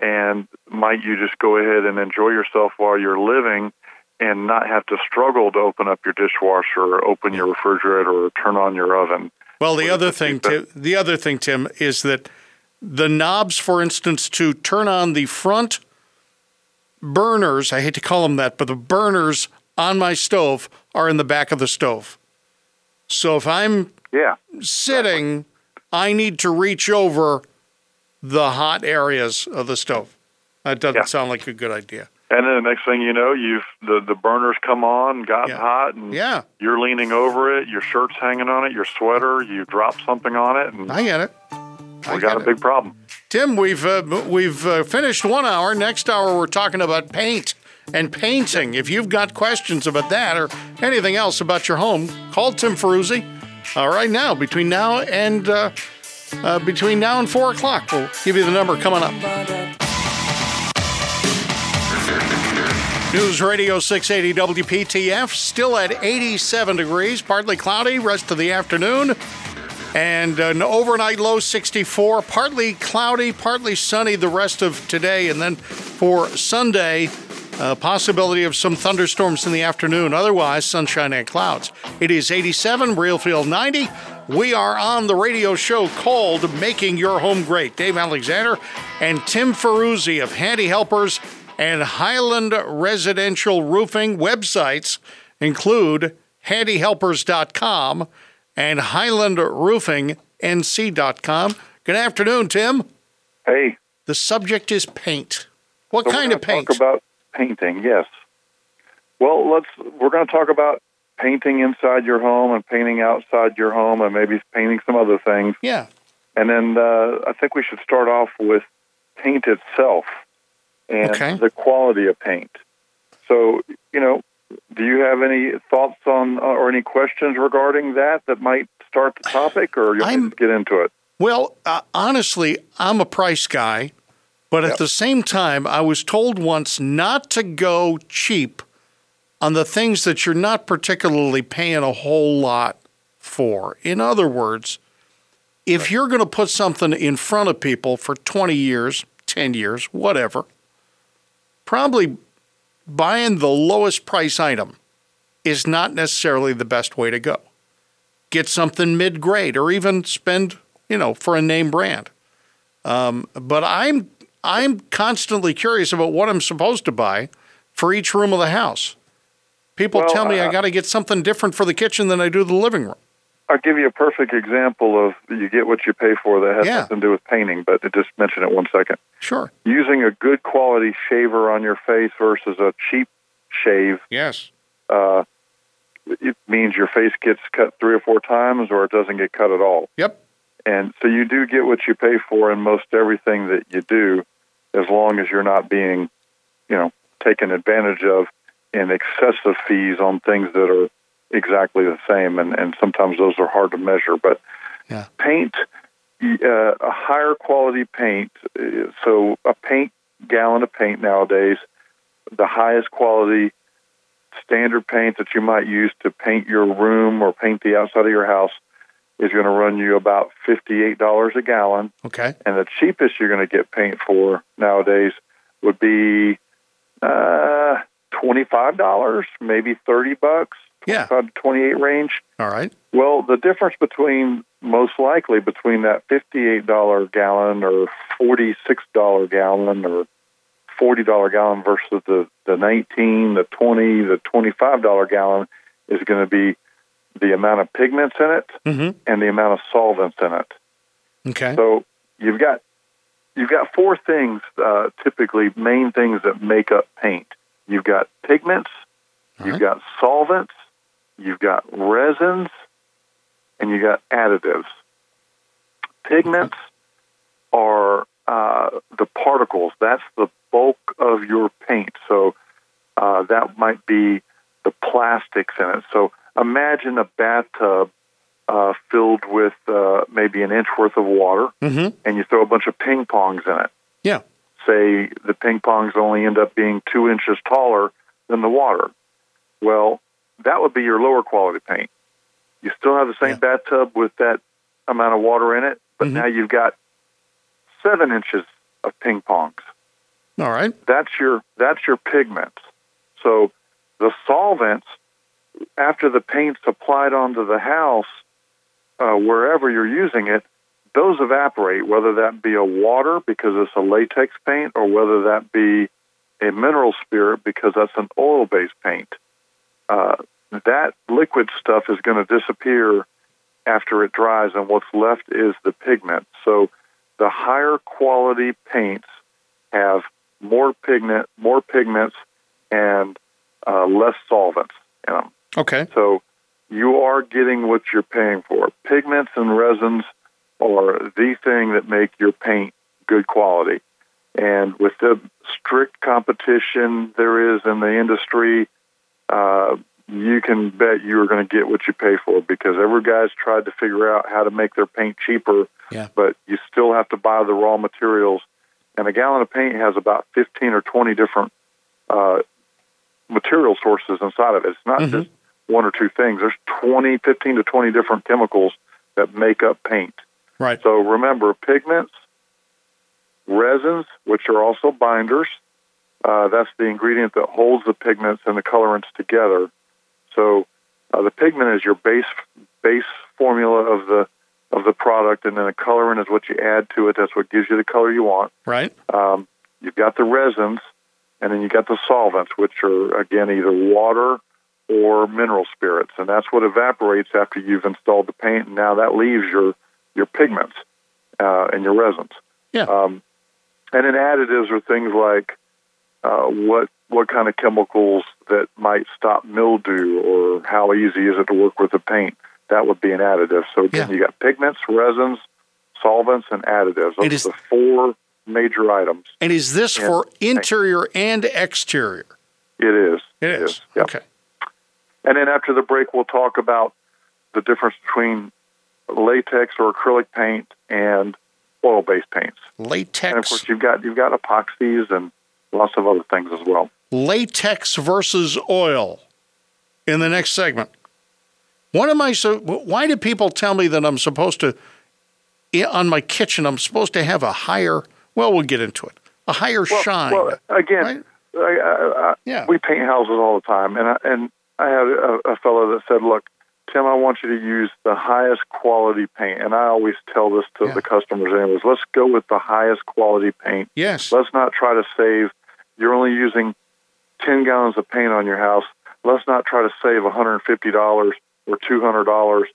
And might you just go ahead and enjoy yourself while you're living? and not have to struggle to open up your dishwasher or open your refrigerator or turn on your oven. Well, the other thing, Tim, the other thing, Tim, is that the knobs, for instance, to turn on the front burners, I hate to call them that, but the burners on my stove are in the back of the stove. So if I'm yeah. sitting, I need to reach over the hot areas of the stove. That doesn't yeah. sound like a good idea. And then the next thing you know, you've the, the burners come on, gotten Yeah. hot, and Yeah. you're leaning over it. Your shirt's hanging on it. Your sweater, you drop something on it, and I get it. I we got a it. big problem. Tim, we've uh, we've uh, finished one hour. Next hour, we're talking about paint and painting. If you've got questions about that or anything else about your home, call Tim Ferruzzi. All right, now between now and uh, between now and four o'clock, we'll give you the number coming up. News Radio 680 WPTF still at 87 degrees, partly cloudy, rest of the afternoon. And an overnight low 64, partly cloudy, partly sunny the rest of today. And then for Sunday, possibility of some thunderstorms in the afternoon. Otherwise, sunshine and clouds. It is 87, Real Feel 90. We are on the radio show called Making Your Home Great. Dave Alexander and Tim Ferruzzi of Handy Helpers and Highland Residential Roofing websites include handyhelpers.com and highlandroofingnc.com. Good afternoon, Tim. Hey, The subject is paint. What so kind of paint? Talk about painting. Yes. Well, let's. We're going to talk about painting inside your home and painting outside your home, and maybe painting some other things. yeah. And then uh, I think we should start off with paint itself and Okay. the quality of paint. So, you know, do you have any thoughts on uh, or any questions regarding that that might start the topic, or you to get into it? Well, uh, honestly, I'm a price guy, but at the same time, I was told once not to go cheap on the things that you're not particularly paying a whole lot for. In other words, if you're going to put something in front of people for 20 years, 10 years, whatever, probably buying the lowest price item is not necessarily the best way to go. Get something mid grade or even spend, you know, for a name brand. Um, but I'm I'm constantly curious about what I'm supposed to buy for each room of the house. People Well, tell me I uh, got to get something different for the kitchen than I do the living room. I'll give you a perfect example of you get what you pay for that has Yeah. nothing to do with painting, but just mention it one second. Sure. Using a good quality shaver on your face versus a cheap shave, Yes. uh, it means your face gets cut three or four times or it doesn't get cut at all. Yep. And so you do get what you pay for in most everything that you do, as long as you're not being, you know, taken advantage of in excessive fees on things that are exactly the same. And, and sometimes those are hard to measure. But Yeah. paint, uh, a higher quality paint, uh, so a paint gallon of paint nowadays, the highest quality standard paint that you might use to paint your room or paint the outside of your house is going to run you about $58 a gallon. Okay. And the cheapest you're going to get paint for nowadays would be uh, $25, maybe 30 bucks, Yeah. 25 to 28 range. All right. Well, the difference between most likely between that $58 gallon or $46 gallon or $40 gallon versus the, the 19, the 20, the $25 gallon is going to be the amount of pigments in it Mm-hmm. and the amount of solvents in it. Okay. So you've got you've got four things uh, typically main things that make up paint. You've got pigments, All you've right. got solvents, you've got resins, and you've got additives. Pigments are uh, the particles. That's the bulk of your paint. So uh, that might be the plastics in it. So imagine a bathtub uh, filled with uh, maybe an inch worth of water, mm-hmm. and you throw a bunch of ping pongs in it. Yeah. Say the ping pongs only end up being two inches taller than the water. Well, that would be your lower quality paint. You still have the same yeah. bathtub with that amount of water in it, but mm-hmm. now you've got seven inches of ping pongs. All right. That's your that's your pigments. So the solvents, after the paint's applied onto the house, uh, wherever you're using it, those evaporate, whether that be a water because it's a latex paint or whether that be a mineral spirit because that's an oil based paint. Uh, that liquid stuff is going to disappear after it dries, and what's left is the pigment. So the higher quality paints have more pigment, more pigments, and uh, less solvents in them. Okay. So you are getting what you're paying for. Pigments and resins are the thing that make your paint good quality. And with the strict competition there is in the industry, uh, you can bet you are going to get what you pay for because every guy's tried to figure out how to make their paint cheaper, yeah. but you still have to buy the raw materials. And a gallon of paint has about 15 or 20 different uh, material sources inside of it. It's not mm-hmm. just one or two things. There's 20, 15 to 20 different chemicals that make up paint. Right. So remember, pigments, resins, which are also binders, uh, that's the ingredient that holds the pigments and the colorants together. So uh, the pigment is your base base formula of the of the product, and then the colorant is what you add to it. That's what gives you the color you want. Right. Um, you've got the resins, and then you got the solvents, which are again either water or mineral spirits, and that's what evaporates after you've installed the paint. And now that leaves your your pigments uh, and your resins. Yeah. Um, and then additives are things like uh, what what kind of chemicals that might stop mildew, or how easy is it to work with the paint. That would be an additive. So again, yeah. you got pigments, resins, solvents, and additives. Those is, are the four major items. And is this for interior and exterior? It is. It is. It is. Yep. Okay. And then after the break, we'll talk about the difference between latex or acrylic paint and oil-based paints. Latex. And of course, you've got you've got epoxies and lots of other things as well. Latex versus oil. In the next segment, what am I so? Why do people tell me that I'm supposed to on my kitchen? I'm supposed to have a higher. Well, we'll get into it. A higher well, shine. Well, again, right? I, I, I, yeah. we paint houses all the time, and I, and I had a, a fellow that said, "Look, Tim, I want you to use the highest quality paint." And I always tell this to Yeah. the customers, anyways. Let's go with the highest quality paint. yes. Let's not try to save. You're only using ten gallons of paint on your house. Let's not try to save $150 or $200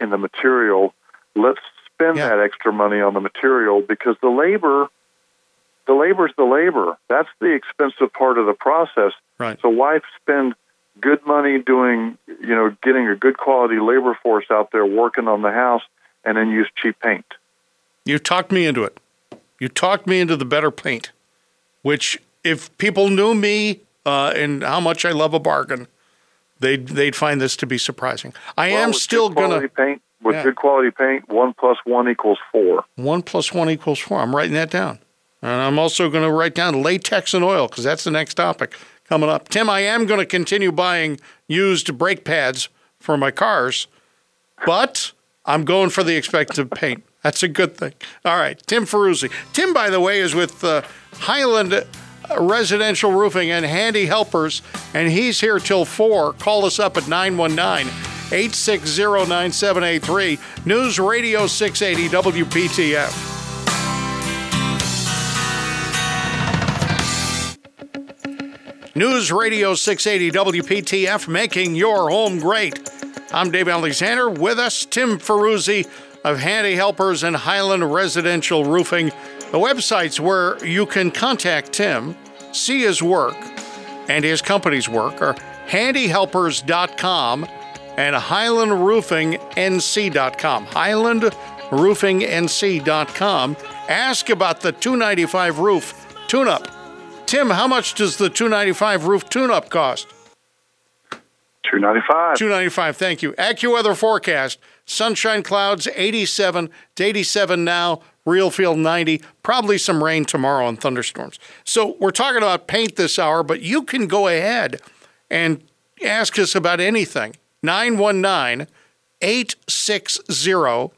in the material. Let's spend Yeah. that extra money on the material because the labor, the labor's the labor. That's the expensive part of the process. Right. So why spend good money doing, you know, getting a good quality labor force out there working on the house and then use cheap paint? You talked me into it. You talked me into the better paint, which if people knew me uh, and how much I love a bargain, they'd they'd find this to be surprising. I Well, am still gonna paint with Yeah. good quality paint. One plus one equals four. one plus one equals four. I'm writing that down, and I'm also going to write down latex and oil because that's the next topic coming up. Tim, I am going to continue buying used brake pads for my cars, but I'm going for the expensive paint. That's a good thing. All right, Tim Ferruzzi. Tim, by the way, is with uh, Highland Residential Roofing and Handy Helpers, and he's here till 4. Call us up at 919 860 9783. News Radio 680 WPTF. News Radio 680 WPTF, making your home great. I'm Dave Alexander. With us, Tim Ferruzzi of Handy Helpers and Highland Residential Roofing. The websites where you can contact Tim, see his work, and his company's work are handyhelpers.com and highlandroofingnc.com. Highland roofingnc.com. Ask about the 295 roof tune up. Tim, how much does the 295 roof tune up cost? 295. 295, thank you. AccuWeather forecast sunshine clouds 87 to 87 now, real feel 90, probably some rain tomorrow and thunderstorms. So we're talking about paint this hour, but you can go ahead and ask us about anything. 919 860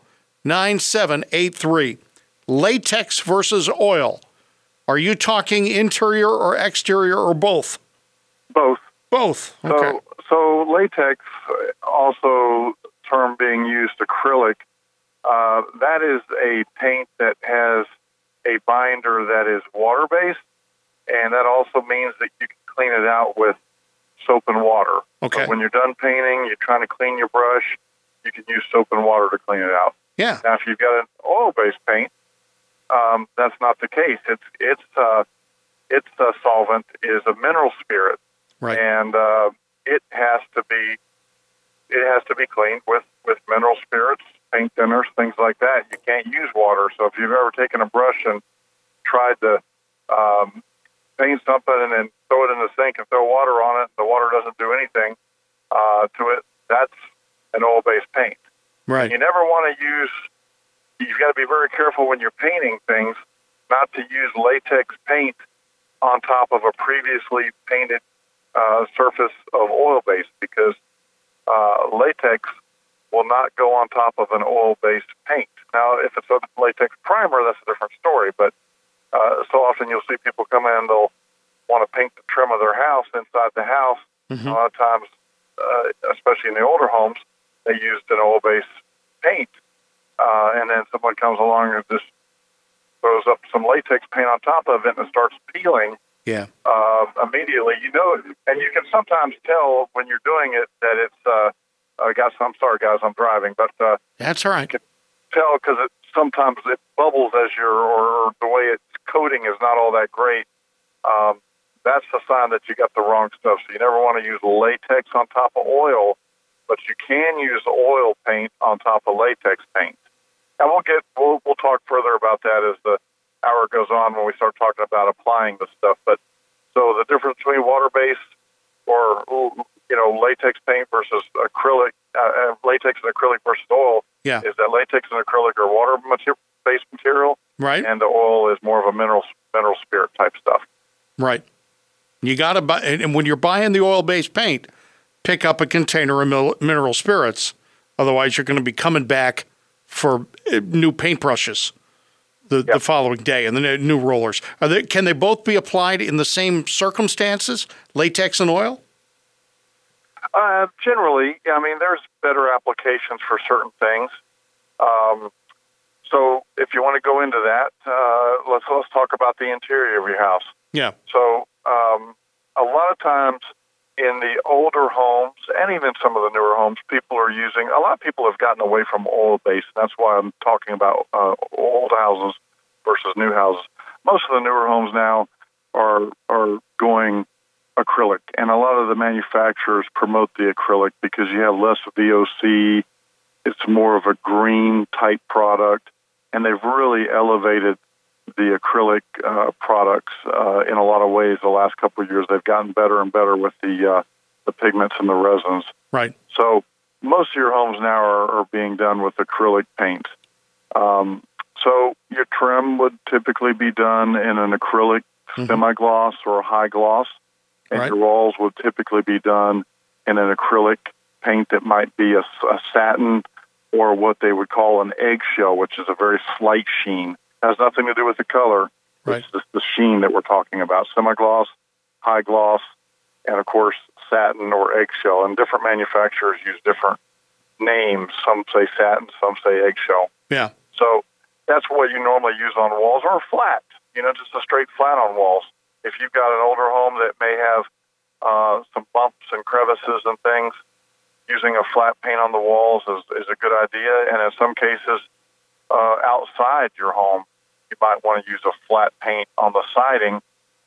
9783. Latex versus oil. Are you talking interior or exterior or both? Both. Both. Okay. So, so latex, also term being used acrylic, uh, that is a paint that has a binder that is water based, and that also means that you can clean it out with soap and water. Okay. So when you're done painting, you're trying to clean your brush, you can use soap and water to clean it out. Yeah. Now, if you've got an oil-based paint, um, that's not the case. It's it's uh, its uh, solvent is a mineral spirit, Right. and uh, it has to be it has to be cleaned with with mineral spirits, paint thinners, things like that. You can't use water. So if you've ever taken a brush and tried to um, paint something and then throw it in the sink and throw water on it, the water doesn't do anything uh, to it, that's an oil-based paint. Right. You never want to use. You've got to be very careful when you're painting things, not to use latex paint on top of a previously painted uh, surface of oil-based because uh, latex will not go on top of an oil-based paint. Now, if it's a latex primer, that's a different story. But uh, so often you'll see people come in, they'll want to paint the trim of their house inside the house. Mhm. A lot of times, uh, especially in the older homes, they used an oil-based paint, uh, and then someone comes along and just throws up some latex paint on top of it and it starts peeling Yeah. uh, immediately. You know, and you can sometimes tell when you're doing it that it's. Uh, uh, guys, I'm sorry, guys, I'm driving, but uh, That's all right. tell because it sometimes it bubbles as you're, or the way it's coating is not all that great. Um, that's a sign that you got the wrong stuff. So you never want to use latex on top of oil, but you can use oil paint on top of latex paint. And we'll get we'll we'll talk further about that as the hour goes on when we start talking about applying the stuff. But so the difference between water based or you know latex paint versus acrylic, uh, uh, latex and acrylic versus oil Yeah. is that latex and acrylic are water-based material, Right. and the oil is more of a mineral mineral spirit type stuff. Right. You got to buy, and when you're buying the oil based paint, pick up a container of mineral spirits. Otherwise, you're going to be coming back for uh, new paintbrushes the, the following day and the new- rollers. Are they, can they both be applied in the same circumstances, latex and oil? Uh, generally, I mean, there's better applications for certain things. Um, so if you want to go into that, uh, let's let's talk about the interior of your house. Yeah. So um, a lot of times in the older homes and even some of the newer homes, people are using. A lot of people have gotten away from oil based. That's why I'm talking about uh, old houses versus new houses. Most of the newer homes now are are going acrylic, and a lot of the manufacturers promote the acrylic because you have less VOC. It's more of a green type product, and they've really elevated the acrylic uh, products uh, in a lot of ways. The last couple of years, they've gotten better and better with the uh, the pigments and the resins. Right. So most of your homes now are, are being done with acrylic paint. Um, so your trim would typically be done in an acrylic Mhm. semi-gloss or a high gloss, and Right. your walls would typically be done in an acrylic paint that might be a, a satin or what they would call an eggshell, which is a very slight sheen. Has nothing to do with the color. Right. It's just the sheen that we're talking about. Semi-gloss, high gloss, and of course satin or eggshell. And different manufacturers use different names. Some say satin, some say eggshell. Yeah. So that's what you normally use on walls or flat, you know, just a straight flat on walls. If you've got an older home that may have uh, some bumps and crevices and things, using a flat paint on the walls is, is a good idea. And in some cases, uh, outside your home, you might want to use a flat paint on the siding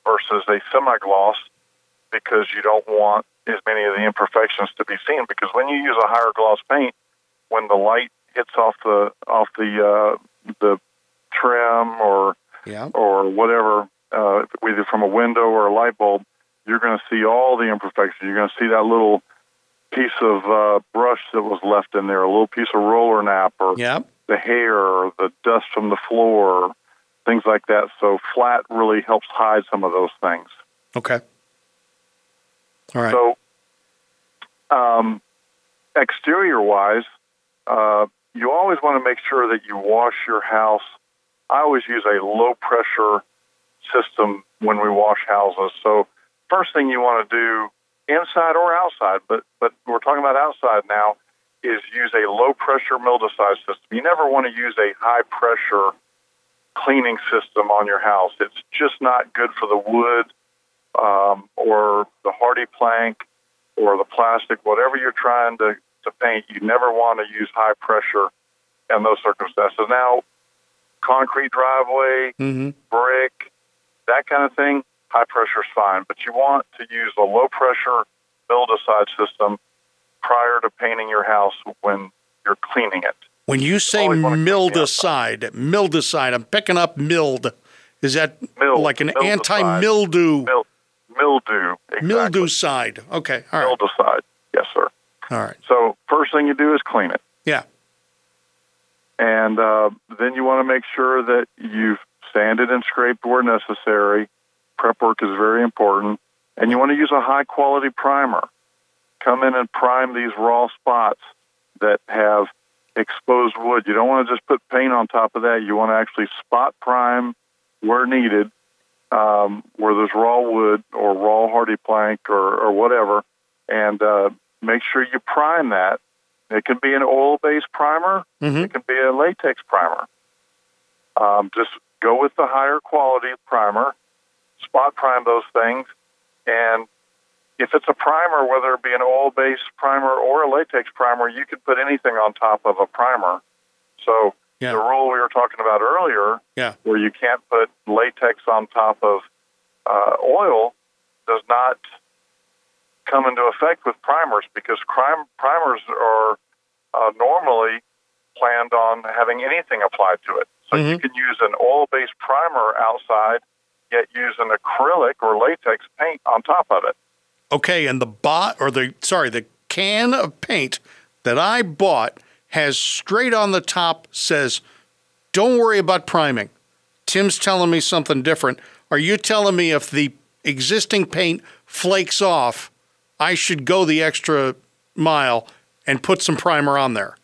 versus a semi gloss because you don't want as many of the imperfections to be seen. Because when you use a higher gloss paint, when the light hits off the off the uh, the trim or Yeah. or whatever, uh, either from a window or a light bulb, you're going to see all the imperfections. You're going to see that little piece of uh, brush that was left in there, a little piece of roller nap, or the hair, or the dust from the floor, things like that. So flat really helps hide some of those things. Okay. All right. So, um, exterior wise, uh, you always want to make sure that you wash your house. I always use a low pressure system when we wash houses. So, first thing you want to do, inside or outside, but but we're talking about outside now, is use a low pressure mildewcide system. You never want to use a high pressure cleaning system on your house. It's just not good for the wood um, or the hardy plank or the plastic, whatever you're trying to, to paint, you never want to use high pressure in those circumstances. Now, concrete driveway, mm-hmm. brick, that kind of thing, high pressure is fine. But you want to use a low pressure mildewcide system prior to painting your house when you're cleaning it. When you say clean the mildewcide, mildewcide, I'm picking up mild. Is that Mild, like an anti-mildew Mil- mildew, exactly. mildew side? Okay. All right. Mildewcide, yes, sir. All right. So first thing you do is clean it. Yeah. And uh, then you want to make sure that you've sanded and scraped where necessary. Prep work is very important. And you want to use a high quality primer. Come in and prime these raw spots that have exposed wood. You don't want to just put paint on top of that. You want to actually spot prime where needed, um, where there's raw wood or raw HardiePlank or, or whatever, and uh, make sure you prime that. It can be an oil-based primer. Mhm. It can be a latex primer. Um, just go with the higher quality primer. Spot prime those things, and if it's a primer, whether it be an oil-based primer or a latex primer, you can put anything on top of a primer. So Yeah. the rule we were talking about earlier, Yeah. where you can't put latex on top of uh, oil, does not come into effect with primers because crime, primers are uh, normally planned on having anything applied to it. So you can use an oil-based primer outside, yet use an acrylic or latex paint on top of it. Okay, and the bot or the sorry, the can of paint that I bought has straight on the top says, "Don't worry about priming." Tim's telling me something different. Are you telling me if the existing paint flakes off, I should go the extra mile and put some primer on there?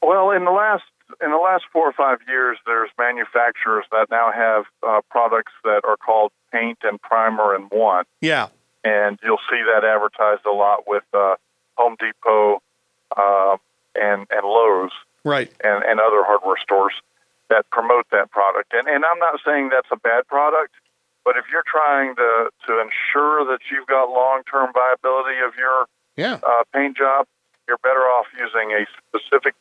Well, in the last in the last four or five years, there's manufacturers that now have uh, products that are called paint and primer in one, Yeah. And you'll see that advertised a lot with uh, Home Depot uh, and and Lowe's Right. and, and other hardware stores that promote that product. And and I'm not saying that's a bad product, but if you're trying to to ensure that you've got long term viability of your Yeah. uh, paint job, you're better off using a specific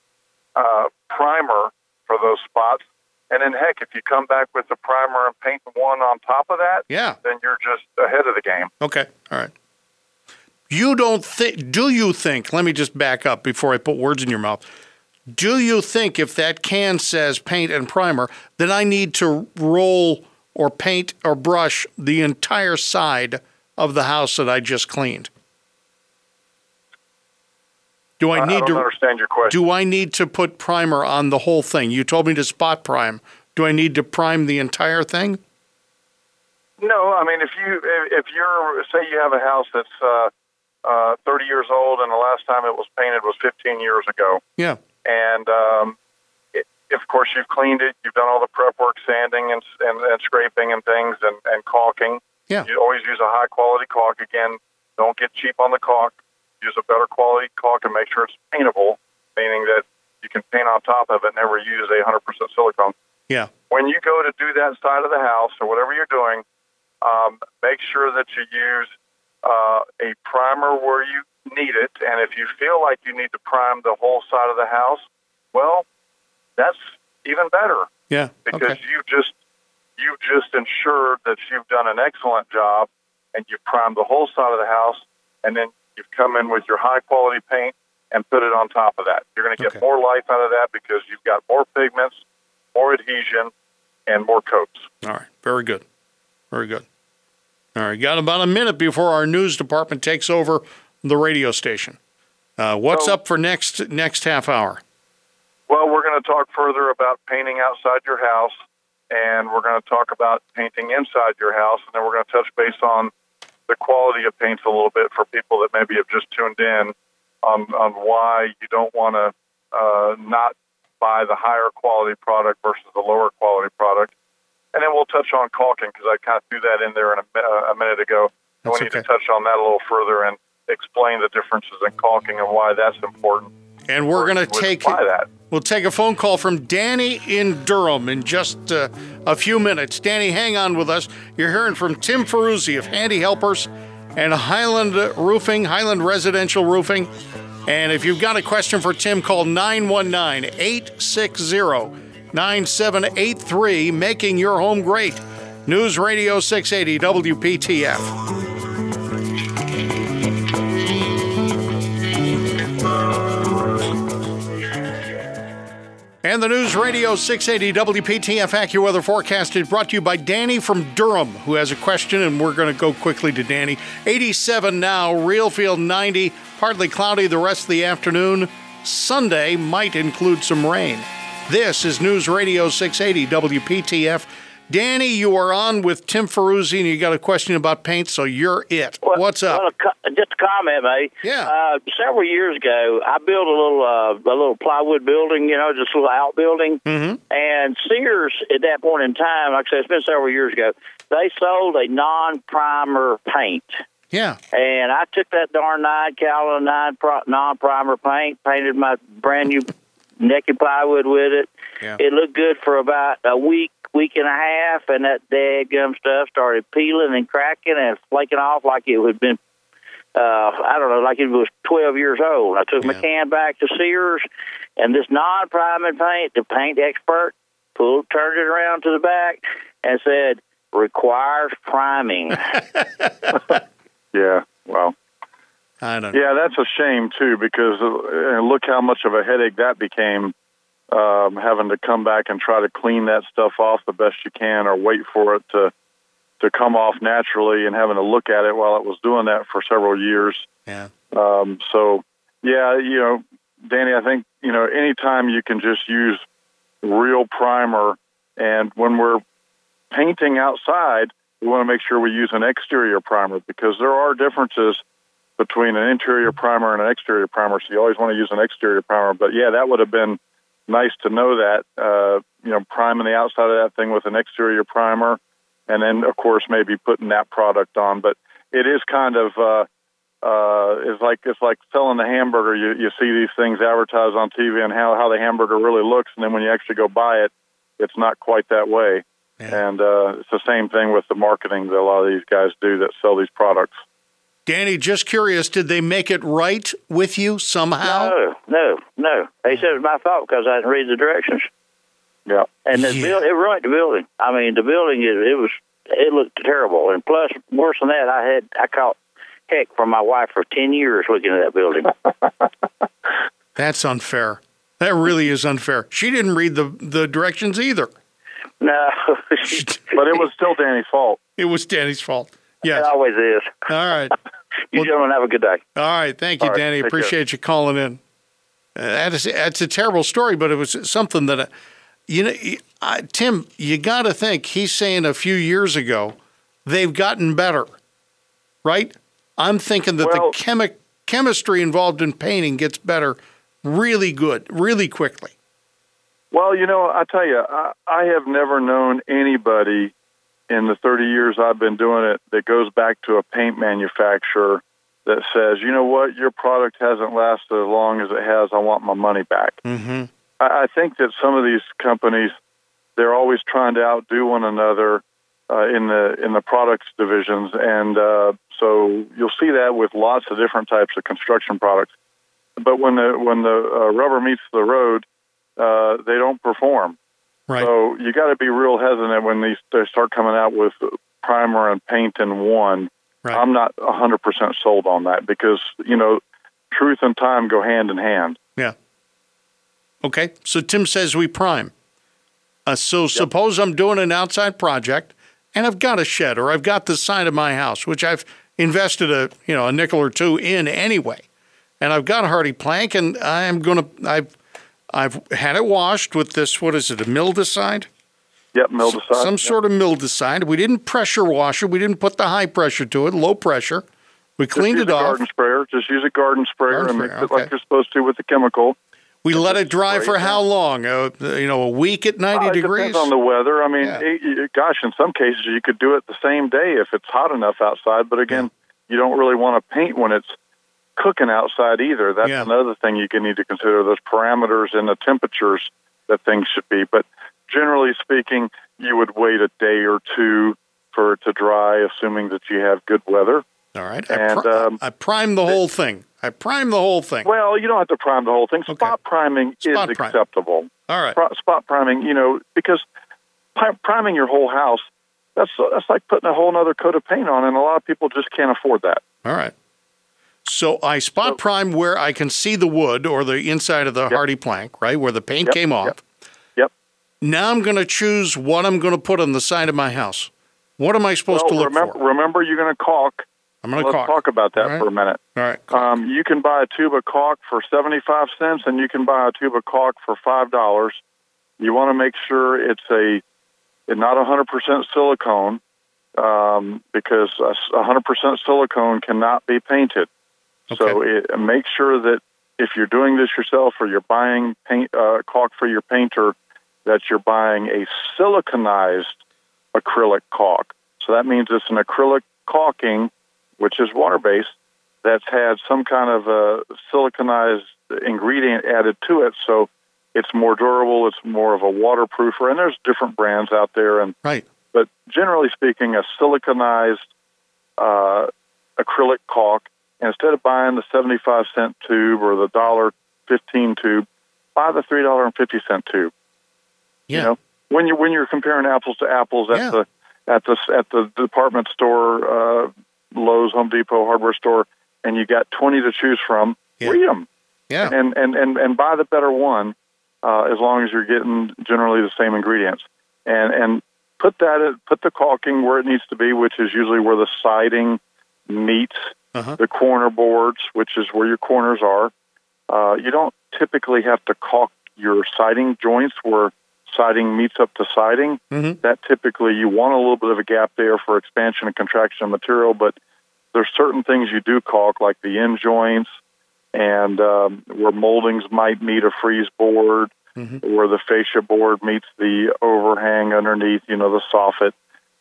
uh, primer for those spots. And then, heck, if you come back with the primer and paint one on top of that, Yeah. then you're just ahead of the game. Okay. All right. You don't think, do you think, let me just back up before I put words in your mouth. Do you think if that can says paint and primer, then I need to roll or paint or brush the entire side of the house that I just cleaned? Do I I, I need don't to understand your question. do I need to put primer on the whole thing? You told me to spot prime. Do I need to prime the entire thing? No, I mean if you if, if you're say you have a house that's uh, uh, 30 years old and the last time it was painted was 15 years ago, Yeah. and um, it, of course you've cleaned it, you've done all the prep work, sanding and and, and scraping and things and, and caulking. Yeah. You always use a high quality caulk. Again, don't get cheap on the caulk. Use a better quality caulk and make sure it's paintable, meaning that you can paint on top of it. Never use a 100% silicone. Yeah. When you go to do that side of the house or whatever you're doing, um, make sure that you use uh, a primer where you need it. And if you feel like you need to prime the whole side of the house, well, that's even better Yeah. because Okay. you just you just ensured that you've done an excellent job and you've primed the whole side of the house and then you've come in with your high quality paint and put it on top of that. You're going to get Okay. more life out of that because you've got more pigments, more adhesion, and more coats. All right. Very good. Very good. All right. Got about a minute before our news department takes over the radio station. Uh, what's So- up for next next half hour? Well, we're going to talk further about painting outside your house, and we're going to talk about painting inside your house, and then we're going to touch base on the quality of paints a little bit for people that maybe have just tuned in on, on why you don't want to uh, not buy the higher quality product versus the lower quality product. And then we'll touch on caulking because I kind of threw that in there in a, uh, a minute ago. That's we need okay. to touch on that a little further and explain the differences in caulking and why that's important. And we're going to take that. we'll take a phone call from Danny in Durham in just uh, a few minutes. Danny, hang on with us. You're hearing from Tim Ferruzzi of Handy Helpers and Highland Roofing, Highland Residential Roofing. And if you've got a question for Tim, call 919 860 9783, making your home great. News Radio 680 WPTF. And the News Radio 680 WPTF AccuWeather forecast is brought to you by Danny from Durham, who has a question, and we're going to go quickly to Danny. 87 now, RealFeel 90, partly cloudy the rest of the afternoon. Sunday might include some rain. This is News Radio 680 WPTF. Danny, you are on with Tim Ferruzzi, and you got a question about paint, so you're it. Well, What's up? Well, just a comment, mate. Yeah. Uh, several years ago, I built a little uh, a little plywood building, you know, just a little outbuilding. Mhm. And Sears, at that point in time, like I said, it's been several years ago, they sold a non-primer paint. yeah. And I took that darn nine Calvin nine pro- non-primer paint, painted my brand new naked plywood with it. Yeah. It looked good for about a week, week and a half, and that dead daggum stuff started peeling and cracking and flaking off like it had been, uh, I don't know, like it was 12 years old. I took my can back to Sears, and this non-priming paint, the paint expert pulled, turned it around to the back, and said, requires priming. Yeah, well, I don't know. yeah, that's a shame too because uh, look how much of a headache that became. Um, having to come back and try to clean that stuff off the best you can, or wait for it to to come off naturally, and having to look at it while it was doing that for several years. Yeah. Um, so, yeah, you know, Danny, I think you know, anytime you can just use real primer, and when we're painting outside, we want to make sure we use an exterior primer because there are differences between an interior primer and an exterior primer. So you always want to use an exterior primer. But yeah, that would have been nice to know that. Uh, you know, priming the outside of that thing with an exterior primer, and then of course maybe putting that product on. But it is kind of uh, uh, it's like it's like selling the hamburger. You you see these things advertised on TV and how how the hamburger really looks, and then when you actually go buy it, it's not quite that way. Yeah. And uh, it's the same thing with the marketing that a lot of these guys do that sell these products. Danny, just curious, did they make it right with you somehow? No, no, no. They said it was my fault because I didn't read the directions. Yeah. And the Yeah. build, it ruined the building. I mean, the building it, it was it looked terrible. And plus, worse than that, I had I caught heck from my wife for ten years looking at that building. That's unfair. That really is unfair. She didn't read the, the directions either. no, But it was still Danny's fault. It was Danny's fault. It always is. All right. You Well- gentlemen have a good day. All right. Thank you, All right, Danny. take care. Appreciate you calling in. Uh, that is, that's a terrible story, but it was something that, uh, you know, I, Tim, you got to think he's saying a few years ago they've gotten better, right? I'm thinking that Well- the chemi- chemistry involved in painting gets better really good, really quickly. Well, you know, I tell you, I, I have never known anybody in the 30 years I've been doing it that goes back to a paint manufacturer that says, you know what, your product hasn't lasted as long as it has. I want my money back. Mm-hmm. I, I think that some of these companies, they're always trying to outdo one another uh, in the in the products divisions, and uh, so you'll see that with lots of different types of construction products. But when the when the uh, rubber meets the road, uh, they don't perform. Right. So you got to be real hesitant when these they start coming out with primer and paint in one. Right. I'm not 100% sold on that because you know truth and time go hand in hand. Yeah. Okay. So Tim says we prime. Uh, so yep. suppose I'm doing an outside project and I've got a shed or I've got the side of my house, which I've invested a you know a nickel or two in anyway, and I've got a HardiePlank and I'm gonna I've I've had it washed with this what is it a mildewcide? Yep, mildewcide. Some yep. sort of mildewcide. We didn't pressure wash it. We didn't put the high pressure to it. Low pressure. We cleaned it off. Garden sprayer. Just use a garden sprayer garden and mix it like you're supposed to with the chemical. We let it dry for how long? Uh, you know, a week at 90 uh, degrees? Depends on the weather. I mean, yeah. it, gosh, in some cases you could do it the same day if it's hot enough outside. But again, yeah. you don't really want to paint when it's cooking outside either. That's yeah. another thing you can need to consider. Those parameters and the temperatures that things should be. But generally speaking, you would wait a day or two for it to dry, assuming that you have good weather. All right. And, I, pr- um, I prime the whole thing. I prime the whole thing. Well, you don't have to prime the whole thing. Spot okay. priming Spot is prime. acceptable. All right. spot priming, you know, because priming your whole house, that's that's like putting a whole other coat of paint on, and a lot of people just can't afford that. All right. So I spot prime where I can see the wood or the inside of the yep. HardiePlank, right, where the paint yep, came off. Yep. yep. Now I'm going to choose what I'm going to put on the side of my house. What am I supposed well, to look remember, for? Remember, you're going to caulk I'm going to talk about that right. for a minute. All right. Um, you can buy a tube of caulk for 75 cents, and you can buy a tube of caulk for $5. You want to make sure it's a not 100% silicone um, because 100% silicone cannot be painted. Okay. So it, make sure that if you're doing this yourself or you're buying paint uh, caulk for your painter, that you're buying a siliconized acrylic caulk. So that means it's an acrylic caulking, which is water based, that's had some kind of a siliconized ingredient added to it. So it's more durable, it's more of a waterproofer, and there's different brands out there. And right. But generally speaking, a siliconized uh, acrylic caulk, instead of buying the 75 cent tube or the dollar 15 tube, buy the $3.50 tube. Yeah. You know, when you when you're comparing apples to apples at yeah. the at the at the department store, uh, Lowe's, Home Depot, hardware store, and you got twenty to choose from. Yeah. Read them, yeah, and and and and buy the better one, uh, as long as you're getting generally the same ingredients, and and put that put the caulking where it needs to be, which is usually where the siding meets uh-huh. the corner boards, which is where your corners are. Uh, you don't typically have to caulk your siding joints where siding meets up to siding. Mm-hmm. That typically you want a little bit of a gap there for expansion and contraction of material, but there's certain things you do caulk, like the end joints and um, where moldings might meet a frieze board, mm-hmm. where the fascia board meets the overhang underneath, you know, the soffit.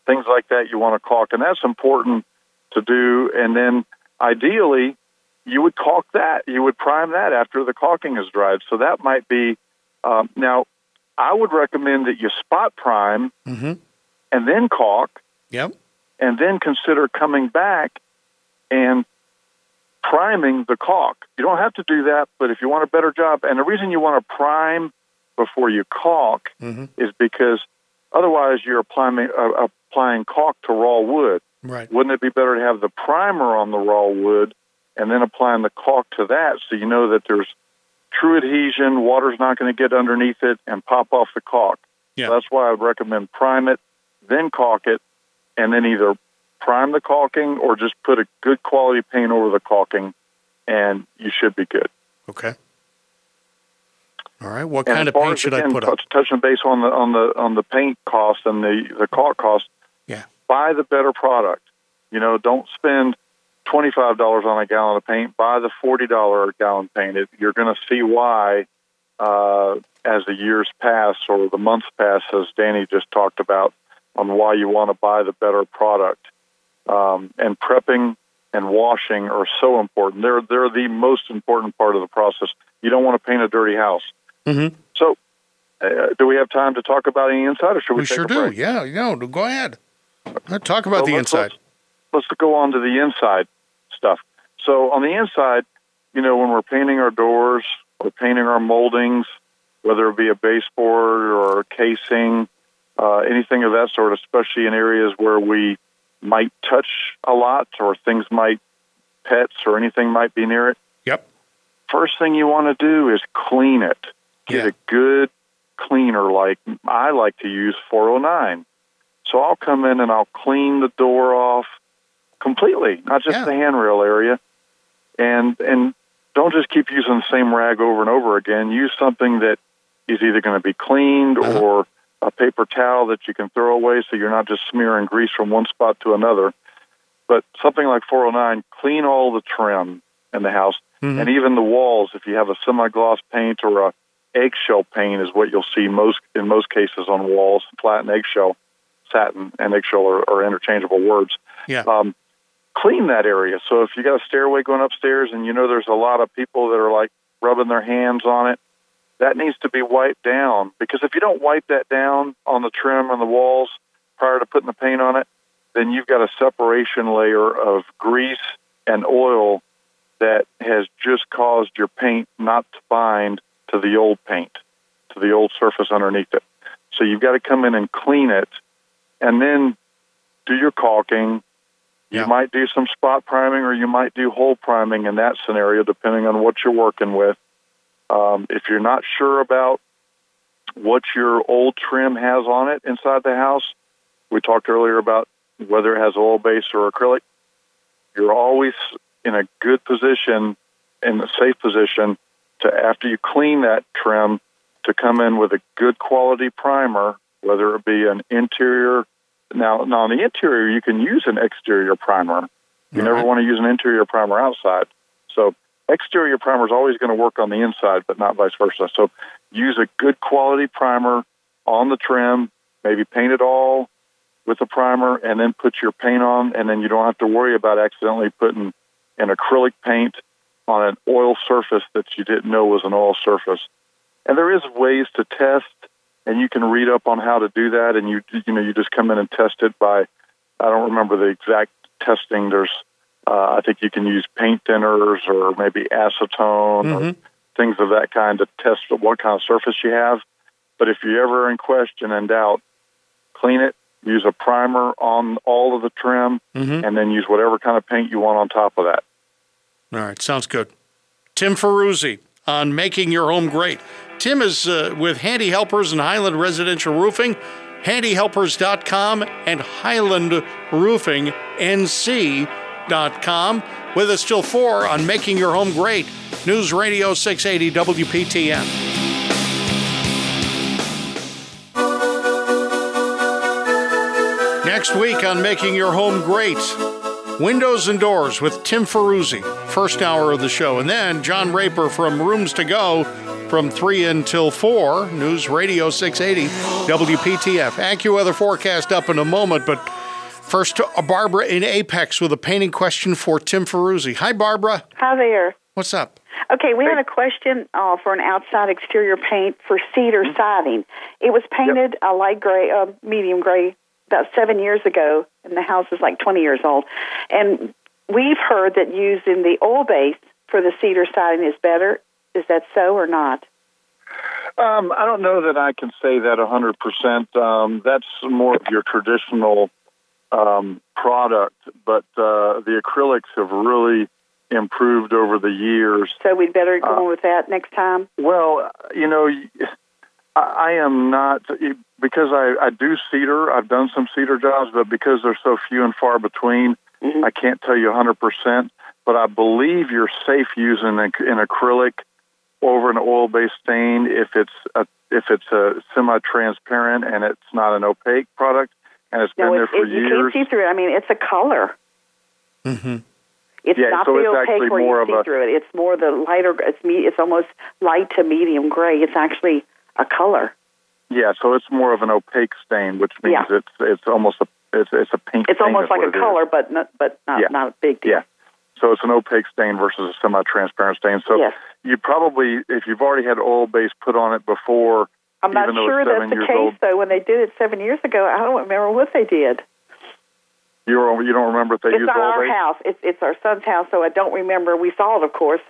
Things like that you want to caulk, and that's important to do. And then ideally, you would caulk that. You would prime that after the caulking is dried. So that might be um, now I would recommend that you spot prime mm-hmm. and then caulk. Yep. And then consider coming back and priming the caulk. You don't have to do that, but if you want a better job, and the reason you want to prime before you caulk mm-hmm. is because otherwise you're applying uh, applying caulk to raw wood. Right. Wouldn't it be better to have the primer on the raw wood and then applying the caulk to that so you know that there's true adhesion, water's not going to get underneath it and pop off the caulk. Yeah. So that's why I would recommend prime it, then caulk it, and then either prime the caulking or just put a good quality paint over the caulking, and you should be good. Okay. All right. What and kind of paint should again, I put up? Touching base on the on the on the paint cost and the the caulk cost. Buy the better product. You know, don't spend twenty-five dollars on a gallon of paint, buy the forty-dollar gallon paint. It, you're going to see why uh, as the years pass or the months pass, as Danny just talked about, on why you want to buy the better product. Um, and prepping and washing are so important. They're they're the most important part of the process. You don't want to paint a dirty house. Mm-hmm. So, uh, do we have time to talk about any insider? should we? We sure do. Break? Yeah. No. Go ahead. Talk about the let's, inside. Let's, let's go on to the inside stuff. So on the inside, you know, when we're painting our doors or painting our moldings, whether it be a baseboard or a casing, uh, anything of that sort, especially in areas where we might touch a lot or things might, pets or anything might be near it. Yep. first thing you want to do is clean it. Get Yeah. a good cleaner like I like to use 409. So I'll come in and I'll clean the door off completely, not just Yeah. the handrail area. And and don't just keep using the same rag over and over again. Use something that is either going to be cleaned Uh-huh. or a paper towel that you can throw away so you're not just smearing grease from one spot to another. But something like 409, clean all the trim in the house Mhm. and even the walls. If you have a semi-gloss paint or a eggshell paint, is what you'll see most in most cases on walls. Flat and eggshell, satin and eggshell are, are interchangeable words. Yeah. Um, clean that area. So if you got a stairway going upstairs and you know there's a lot of people that are like rubbing their hands on it, that needs to be wiped down because if you don't wipe that down on the trim and the walls prior to putting the paint on it, then you've got a separation layer of grease and oil that has just caused your paint not to bind to the old paint, to the old surface underneath it. So you've got to come in and clean it and then do your caulking. Yeah. You might do some spot priming or you might do whole priming in that scenario, depending on what you're working with. Um, if you're not sure about what your old trim has on it inside the house, we talked earlier about whether it has oil base or acrylic. You're always in a good position, in a safe position, to after you clean that trim, to come in with a good quality primer, whether it be an interior. Now, now on the interior, you can use an exterior primer. You never Right. want to use an interior primer outside. So exterior primer is always going to work on the inside, but not vice versa. So use a good quality primer on the trim, maybe paint it all with the primer, and then put your paint on, and then you don't have to worry about accidentally putting an acrylic paint on an oil surface that you didn't know was an oil surface. And there is ways to test, and you can read up on how to do that, and you you know you just come in and test it by I don't remember the exact testing. There's uh, I think you can use paint thinners or maybe acetone or Mhm. things of that kind to test what kind of surface you have. But if you're ever in question and doubt, clean it, use a primer on all of the trim, Mhm. and then use whatever kind of paint you want on top of that. All right, sounds good. Tim Ferruzzi on making your home great. Tim is uh, with Handy Helpers and Highland Residential Roofing, handyhelpers.com and highlandroofingNC.com. With us till 4 on Making Your Home Great, News Radio 680 WPTF. Next week on Making Your Home Great, Windows and Doors with Tim Ferruzzi, first hour of the show. And then John Raper from Rooms to Go from 3 until 4, News Radio 680, WPTF. AccuWeather forecast up in a moment, but first, uh, Barbara in Apex with a painting question for Tim Ferruzzi. Hi, Barbara. Hi there. What's up? Okay, we had a question uh, for an outside exterior paint for cedar siding. It was painted a light gray, uh, medium gray, about seven years ago, and the house is like 20 years old. And we've heard that using the oil base for the cedar siding is better. Is that so or not? Um, I don't know that I can say that 100%. Um, that's more of your traditional um, product, but uh, the acrylics have really improved over the years. So we'd better go Uh, on with that next time. Well, you know, I, I am not because I, I do cedar. I've done some cedar jobs, but because they're so few and far between, Mhm. I can't tell you 100%. But I believe you're safe using an, an acrylic over an oil-based stain if it's a if it's a semi-transparent and it's not an opaque product and it's been No, there it's, for it, you years. can't see through it. I mean, it's a color. Mm-hmm. It's Yeah, not so the it's opaque where more you see a- through it. It's more the lighter. It's me. It's almost light to medium gray. It's actually a color. Yeah, so it's more of an opaque stain, which means Yeah. it's it's almost a it's it's a pink. It's almost like a it is. color, but not but not Yeah. not a big deal. Yeah. So it's an opaque stain versus a semi-transparent stain. So Yes. you probably, if you've already had oil base put on it before, I'm not sure it's that's the case old, though. When they did it seven years ago, I don't remember what they did. you don't you don't remember if they it's used not oil our base. house. It's it's our son's house, so I don't remember. We saw it, of course,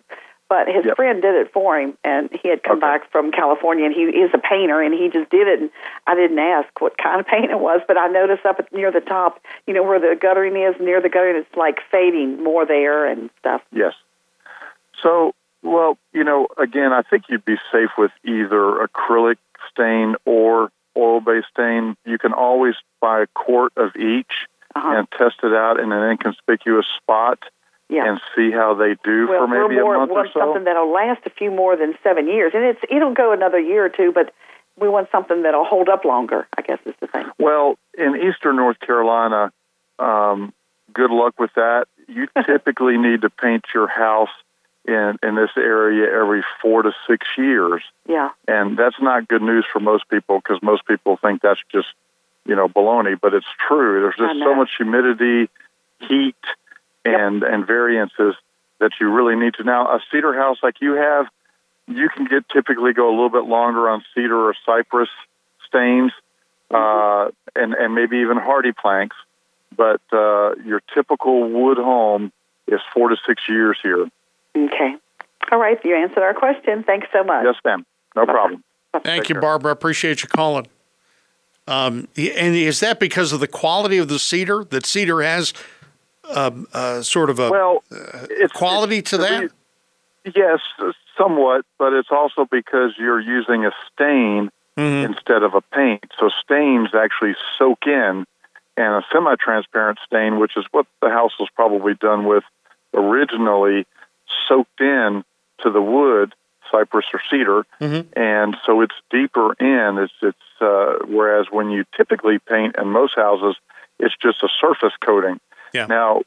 but his Yep. friend did it for him, and he had come Okay. back from California, and he is a painter, and he just did it. And I didn't ask what kind of paint it was, but I noticed up at, near the top, you know, where the guttering is, near the guttering, it's like fading more there and stuff. Yes. So Well, you know, again, I think you'd be safe with either acrylic stain or oil-based stain. You can always buy a quart of each uh-huh. and test it out in an inconspicuous spot. Yeah. and see how they do well, for maybe more, a month or so. Something that'll last a few more than seven years, and it's it'll go another year or two, but we want something that'll hold up longer. I guess is the thing. Well, in eastern North Carolina, um, good luck with that. You typically need to paint your house in in this area every four to six years. Yeah, and that's not good news for most people because most people think that's just you know baloney, but it's true. There's just so much humidity, heat, and yep. and variances that you really need to. Now, a cedar house like you have, you can get typically go a little bit longer on cedar or cypress stains, mm-hmm. uh, and and maybe even HardiePlanks. But uh, your typical wood home is four to six years here. Okay. All right. You answered our question. Thanks so much. Yes, ma'am. No Bye. problem. Thank Take you, care. Barbara. Appreciate you calling. Um, and is that because of the quality of the cedar that cedar has um, uh, sort of a well, uh, it's, quality it's, to that? Yes, somewhat, but it's also because you're using a stain mm-hmm. instead of a paint. So stains actually soak in, and a semi-transparent stain, which is what the house was probably done with originally, soaked in to the wood, cypress or cedar, mm-hmm. and so it's deeper in. It's it's uh, whereas when you typically paint in most houses, it's just a surface coating. Yeah. Now,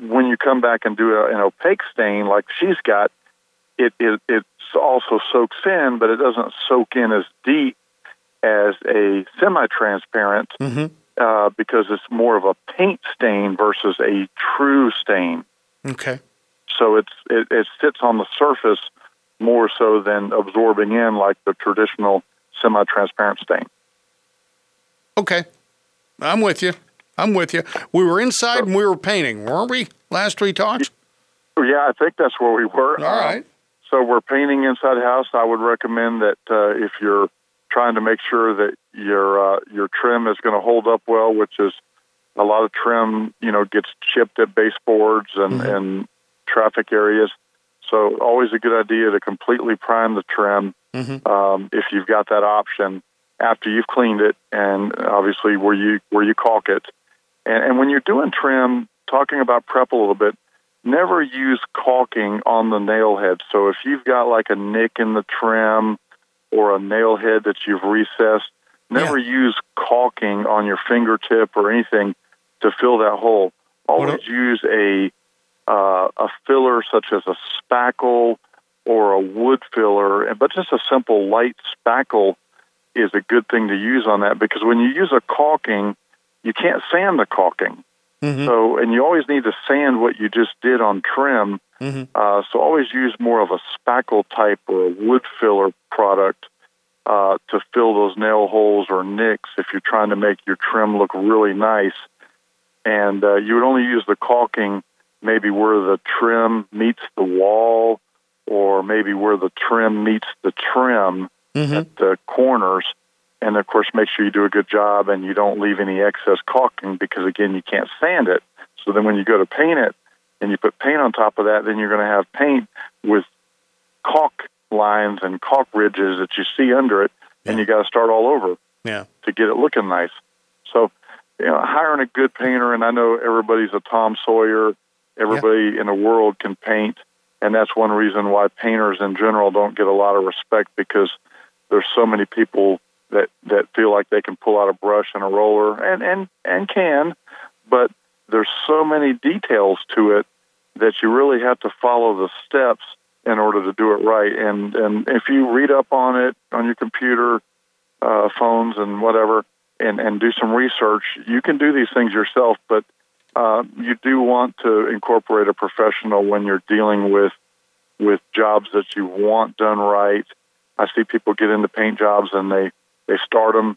when you come back and do a, an opaque stain like she's got, it, it it also soaks in, but it doesn't soak in as deep as a semi-transparent mm-hmm. uh, because it's more of a paint stain versus a true stain. Okay. So it's it, it sits on the surface more so than absorbing in like the traditional semi-transparent stain. Okay, I'm with you. I'm with you. We were inside and we were painting, weren't we? Last we talked. Yeah, I think that's where we were. All right. Um, so we're painting inside the house. I would recommend that uh, if you're trying to make sure that your uh, your trim is going to hold up well, which is a lot of trim, you know, gets chipped at baseboards and mm-hmm. and traffic areas. So always a good idea to completely prime the trim mm-hmm. um, if you've got that option after you've cleaned it, and obviously where you where you caulk it. And, and when you're doing trim, talking about prep a little bit, never use caulking on the nail head. So if you've got like a nick in the trim or a nail head that you've recessed, never yeah. use caulking on your fingertip or anything to fill that hole. Always use a uh, a filler such as a spackle or a wood filler, but just a simple light spackle is a good thing to use on that because when you use a caulking, you can't sand the caulking. Mm-hmm. So, and you always need to sand what you just did on trim. Mm-hmm. Uh, so, always use more of a spackle type or a wood filler product uh, to fill those nail holes or nicks if you're trying to make your trim look really nice. And uh, you would only use the caulking maybe where the trim meets the wall or maybe where the trim meets the trim mm-hmm. at the corners and of course make sure you do a good job and you don't leave any excess caulking because again you can't sand it so then when you go to paint it and you put paint on top of that then you're going to have paint with caulk lines and caulk ridges that you see under it yeah. and you got to start all over yeah. to get it looking nice so you know hiring a good painter and i know everybody's a tom sawyer everybody yeah. in the world can paint and that's one reason why painters in general don't get a lot of respect because there's so many people that that feel like they can pull out a brush and a roller and and and can but there's so many details to it that you really have to follow the steps in order to do it right and and if you read up on it on your computer uh, phones and whatever and and do some research you can do these things yourself but uh, you do want to incorporate a professional when you're dealing with with jobs that you want done right. I see people get into paint jobs and they they start them,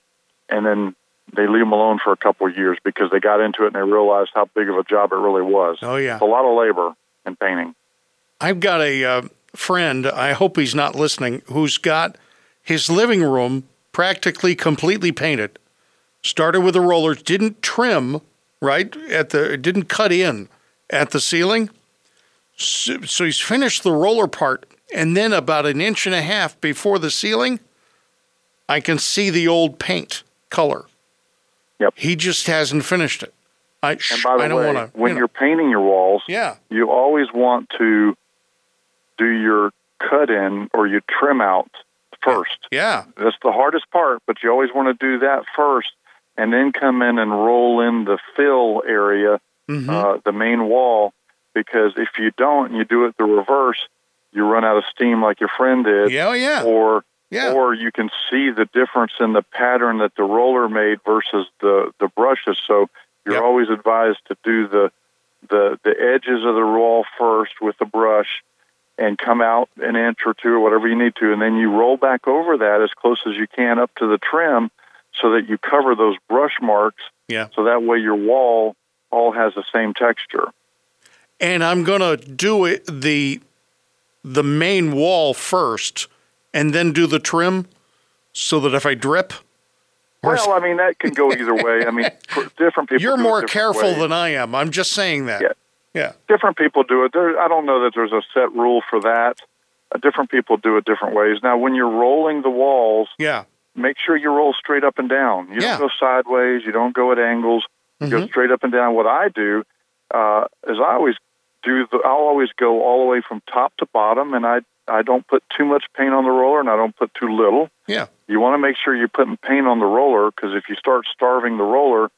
and then they leave them alone for a couple of years because they got into it and they realized how big of a job it really was. Oh yeah, it's a lot of labor and painting. I've got a uh, friend. I hope he's not listening. Who's got his living room practically completely painted. Started with the rollers, didn't trim right at the, didn't cut in at the ceiling. So, so he's finished the roller part And then about an inch and a half before the ceiling, I can see the old paint color. Yep. He just hasn't finished it. I, And by the I don't way, want to. when you know, you're painting your walls, yeah, you always want to do your cut in or you trim out first. yeah, That's the hardest part, but you always want to do that first and then come in and roll in the fill area, Mhm. uh, the main wall, because if you don't and you do it the reverse, you run out of steam like your friend did. yeah, oh, yeah, Or yeah. or you can see the difference in the pattern that the roller made versus the the brushes. So you're Yep. always advised to do the the the edges of the wall first with the brush and come out an inch or two or whatever you need to and then you roll back over that as close as you can up to the trim so that you cover those brush marks yeah. so that way your wall all has the same texture. And I'm gonna do it the the main wall first, and then do the trim, so that if I drip, Well, I mean that can go either way. I mean, different people. you're more careful than I am. I'm just saying that. Yeah. Yeah. different people do it. There, I don't know that there's a set rule for that. Uh, different people do it different ways. Now, when you're rolling the walls, Yeah. make sure you roll straight up and down. You Yeah. don't go sideways. You don't go at angles. You go Mhm. straight up and down. What I do uh, is I always do. The, I'll always go all the way from top to bottom, and I I don't put too much paint on the roller, and I don't put too little. Yeah. You want to make sure you're putting paint on the roller because if you start starving the roller,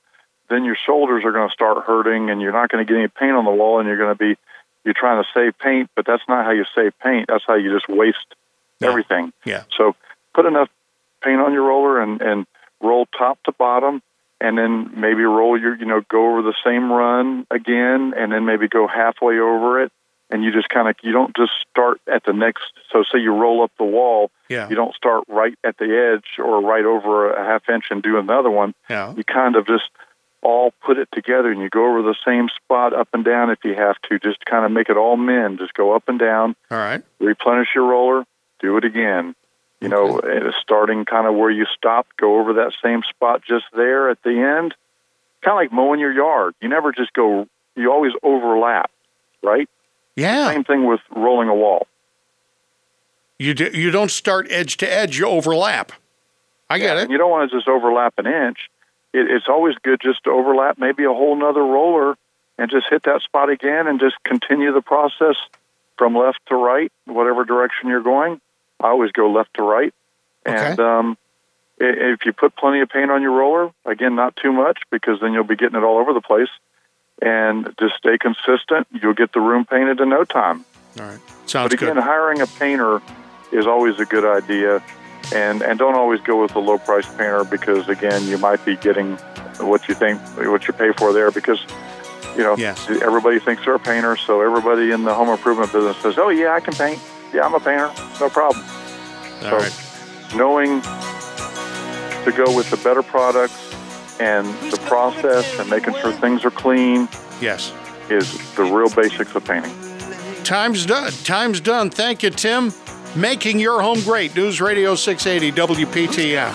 then your shoulders are going to start hurting, and you're not going to get any paint on the wall, and you're going to be you're trying to save paint, but that's not how you save paint. That's how you just waste Yeah. everything. Yeah. So put enough paint on your roller and and roll top to bottom, and then maybe roll your you know go over the same run again, and then maybe go halfway over it, and you just kind of you don't just start at the next. So say you roll up the wall, Yeah. you don't start right at the edge or right over a half inch and do another one. Yeah. You kind of just all put it together and you go over the same spot up and down if you have to. Just kind of make it all mend. Just go up and down, All right. replenish your roller, do it again. You know, uh, starting kind of where you stopped, go over that same spot just there at the end. Kind of like mowing your yard. You never just go, you always overlap, right? Yeah. Same thing with rolling a wall. You do, you don't start edge to edge. You overlap. I get Yeah, it. you don't want to just overlap an inch. It, it's always good just to overlap maybe a whole nother roller and just hit that spot again and just continue the process from left to right, whatever direction you're going. I always go left to right. And Okay. um, if you put plenty of paint on your roller, again, not too much because then you'll be getting it all over the place. And just stay consistent. You'll get the room painted in no time. All right. Sounds But again, good. hiring a painter is always a good idea, and and don't always go with a low price painter because again, you might be getting what you think what you pay for there because you know Yes. everybody thinks they're a painter, so everybody in the home improvement business says, "Oh yeah, I can paint. Yeah, I'm a painter. No problem." All so- right. Knowing to go with the better products and the process and making sure things are clean Yes. is the real basics of painting. Time's done. Time's done. Thank you, Tim. Making your home great. News Radio 680 WPTF.